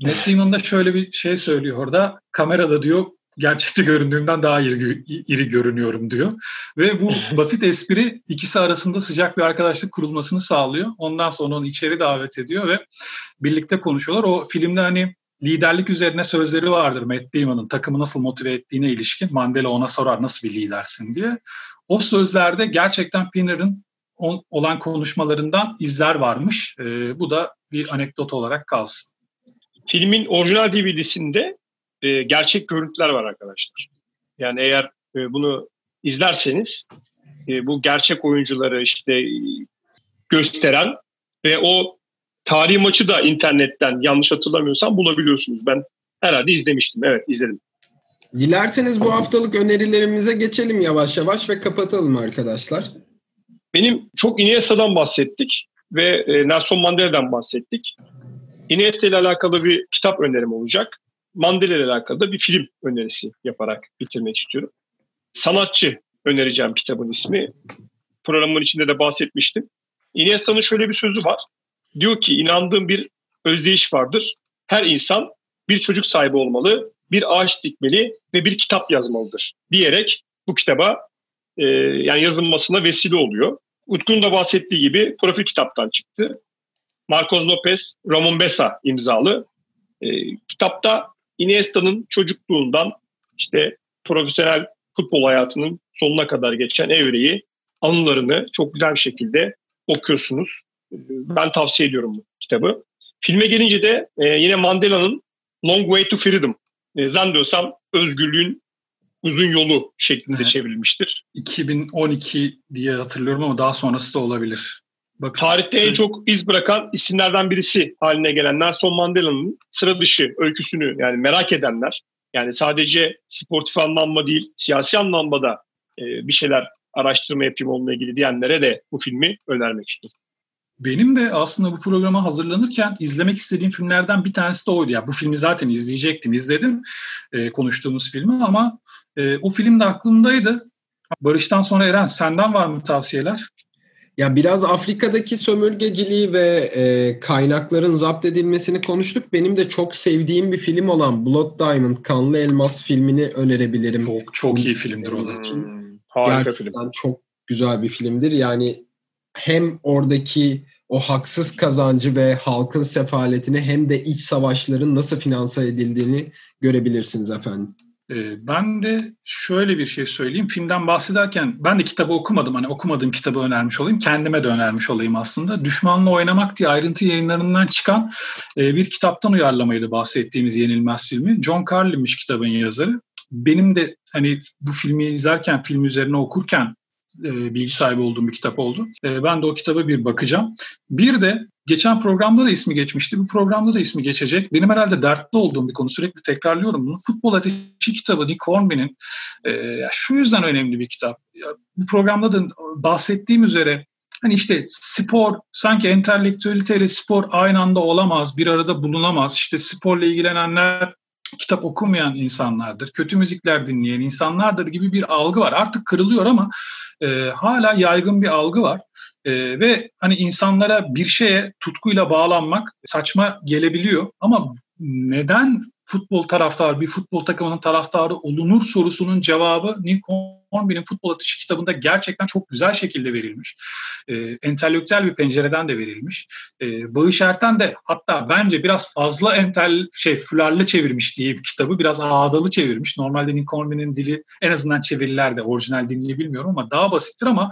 Matt Damon da şöyle bir şey söylüyor orada. Kamerada diyor gerçekte göründüğümden daha iri, iri görünüyorum diyor. Ve bu basit espri ikisi arasında sıcak bir arkadaşlık kurulmasını sağlıyor. Ondan sonra onu içeri davet ediyor ve birlikte konuşuyorlar. O filmde hani liderlik üzerine sözleri vardır Matt Damon'ın takımı nasıl motive ettiğine ilişkin. Mandela ona sorar nasıl bir lidersin diye. O sözlerde gerçekten Pinner'ın olan konuşmalarından izler varmış. E, bu da bir anekdot olarak kalsın. Filmin orijinal DVD'sinde e, gerçek görüntüler var arkadaşlar. Yani eğer e, bunu izlerseniz e, bu gerçek oyuncuları işte e, gösteren ve o tarihi maçı da internetten yanlış hatırlamıyorsam bulabiliyorsunuz. Ben herhalde izlemiştim. Evet izledim. Dilerseniz bu haftalık önerilerimize geçelim yavaş yavaş ve kapatalım arkadaşlar. Benim çok Iniesta'dan bahsettik ve e, Nelson Mandela'dan bahsettik. Iniesta ile alakalı bir kitap önerim olacak. Mandela ile alakalı da bir film önerisi yaparak bitirmek istiyorum. Sanatçı önereceğim kitabın ismi. Programın içinde de bahsetmiştim. Iniesta'nın şöyle bir sözü var. Diyor ki inandığım bir özdeyiş vardır. Her insan bir çocuk sahibi olmalı, bir ağaç dikmeli ve bir kitap yazmalıdır diyerek bu kitaba e, yani yazılmasına vesile oluyor. Utku'nun da bahsettiği gibi profil kitaptan çıktı. Marcos Lopez, Ramon Besa imzalı. E, kitapta Iniesta'nın çocukluğundan işte profesyonel futbol hayatının sonuna kadar geçen evreyi, anılarını çok güzel bir şekilde okuyorsunuz. Ben tavsiye ediyorum bu kitabı. Filme gelince de e, yine Mandela'nın Long Way to Freedom. E, zannediyorsam özgürlüğün uzun yolu şeklinde evet. çevrilmiştir. 2012 diye hatırlıyorum ama daha sonrası da olabilir. Bakın, Tarihte en çok iz bırakan isimlerden birisi haline gelen Nelson Mandela'nın sıra dışı öyküsünü yani merak edenler yani sadece sportif anlamda değil siyasi anlamda da e, bir şeyler araştırma yapayım onunla ilgili diyenlere de bu filmi önermek istiyorum. Benim de aslında bu programa hazırlanırken izlemek istediğim filmlerden bir tanesi de oydu. Ya bu filmi zaten izleyecektim, izledim e, konuştuğumuz filmi ama e, o film de aklımdaydı. Barış'tan sonra Eren senden var mı tavsiyeler? Ya biraz Afrika'daki sömürgeciliği ve e, kaynakların zapt edilmesini konuştuk. Benim de çok sevdiğim bir film olan Blood Diamond, Kanlı Elmas filmini önerebilirim. Çok çok iyi filmdir o. Için. Hmm, harika Gerçekten film. çok güzel bir filmdir. Yani hem oradaki o haksız kazancı ve halkın sefaletini hem de iç savaşların nasıl finanse edildiğini görebilirsiniz efendim. Ee, ben de şöyle bir şey söyleyeyim. Filmden bahsederken ben de kitabı okumadım. Hani okumadığım kitabı önermiş olayım. Kendime de önermiş olayım aslında. Düşmanla Oynamak diye ayrıntı yayınlarından çıkan e, bir kitaptan uyarlamaydı bahsettiğimiz Yenilmez filmi. John Carlin'miş kitabın yazarı. Benim de hani bu filmi izlerken, film üzerine okurken e, bilgi sahibi olduğum bir kitap oldu. E, ben de o kitaba bir bakacağım. Bir de geçen programda da ismi geçmişti. Bu programda da ismi geçecek. Benim herhalde dertli olduğum bir konu. Sürekli tekrarlıyorum bunu. Futbol Ateşi kitabı Nick Hornby'nin e, şu yüzden önemli bir kitap. Bu programda da bahsettiğim üzere hani işte spor sanki entelektüelite spor aynı anda olamaz, bir arada bulunamaz. İşte sporla ilgilenenler kitap okumayan insanlardır, kötü müzikler dinleyen insanlardır gibi bir algı var. Artık kırılıyor ama e, hala yaygın bir algı var. E, ve hani insanlara bir şeye tutkuyla bağlanmak saçma gelebiliyor. Ama neden futbol taraftarı, bir futbol takımının taraftarı olunur sorusunun cevabı Nick Hornby'nin Futbol Atışı kitabında gerçekten çok güzel şekilde verilmiş. E, entelektüel bir pencereden de verilmiş. E, Bağış Erten de hatta bence biraz fazla entel şey fularlı çevirmiş diye bir kitabı biraz ağdalı çevirmiş. Normalde Nick Hornby'nin dili en azından çevirilerde orijinal dilini bilmiyorum ama daha basittir ama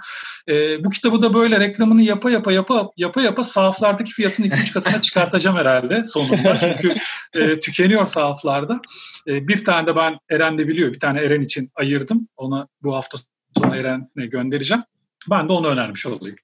e, bu kitabı da böyle reklamını yapa yapa yapa yapa yapa sahaflardaki fiyatını 2-3 katına çıkartacağım herhalde sonunda. Çünkü e, tükeniyor sahaflarda. E, bir tane de ben Eren de biliyor. Bir tane Eren için ayırdım. Ona hafta sonu Eren'e göndereceğim. Ben de onu önermiş olayım.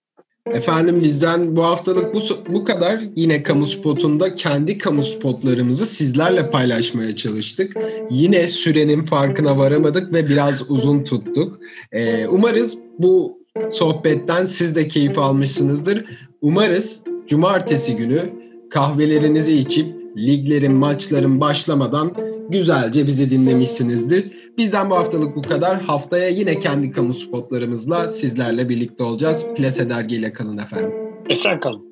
Efendim bizden bu haftalık bu, bu kadar. Yine kamu spotunda kendi kamu spotlarımızı sizlerle paylaşmaya çalıştık. Yine sürenin farkına varamadık ve biraz uzun tuttuk. Ee, umarız bu sohbetten siz de keyif almışsınızdır. Umarız cumartesi günü kahvelerinizi içip liglerin, maçların başlamadan güzelce bizi dinlemişsinizdir. Bizden bu haftalık bu kadar. Haftaya yine kendi kamu spotlarımızla sizlerle birlikte olacağız. Plase dergiyle kalın efendim. Esen kalın.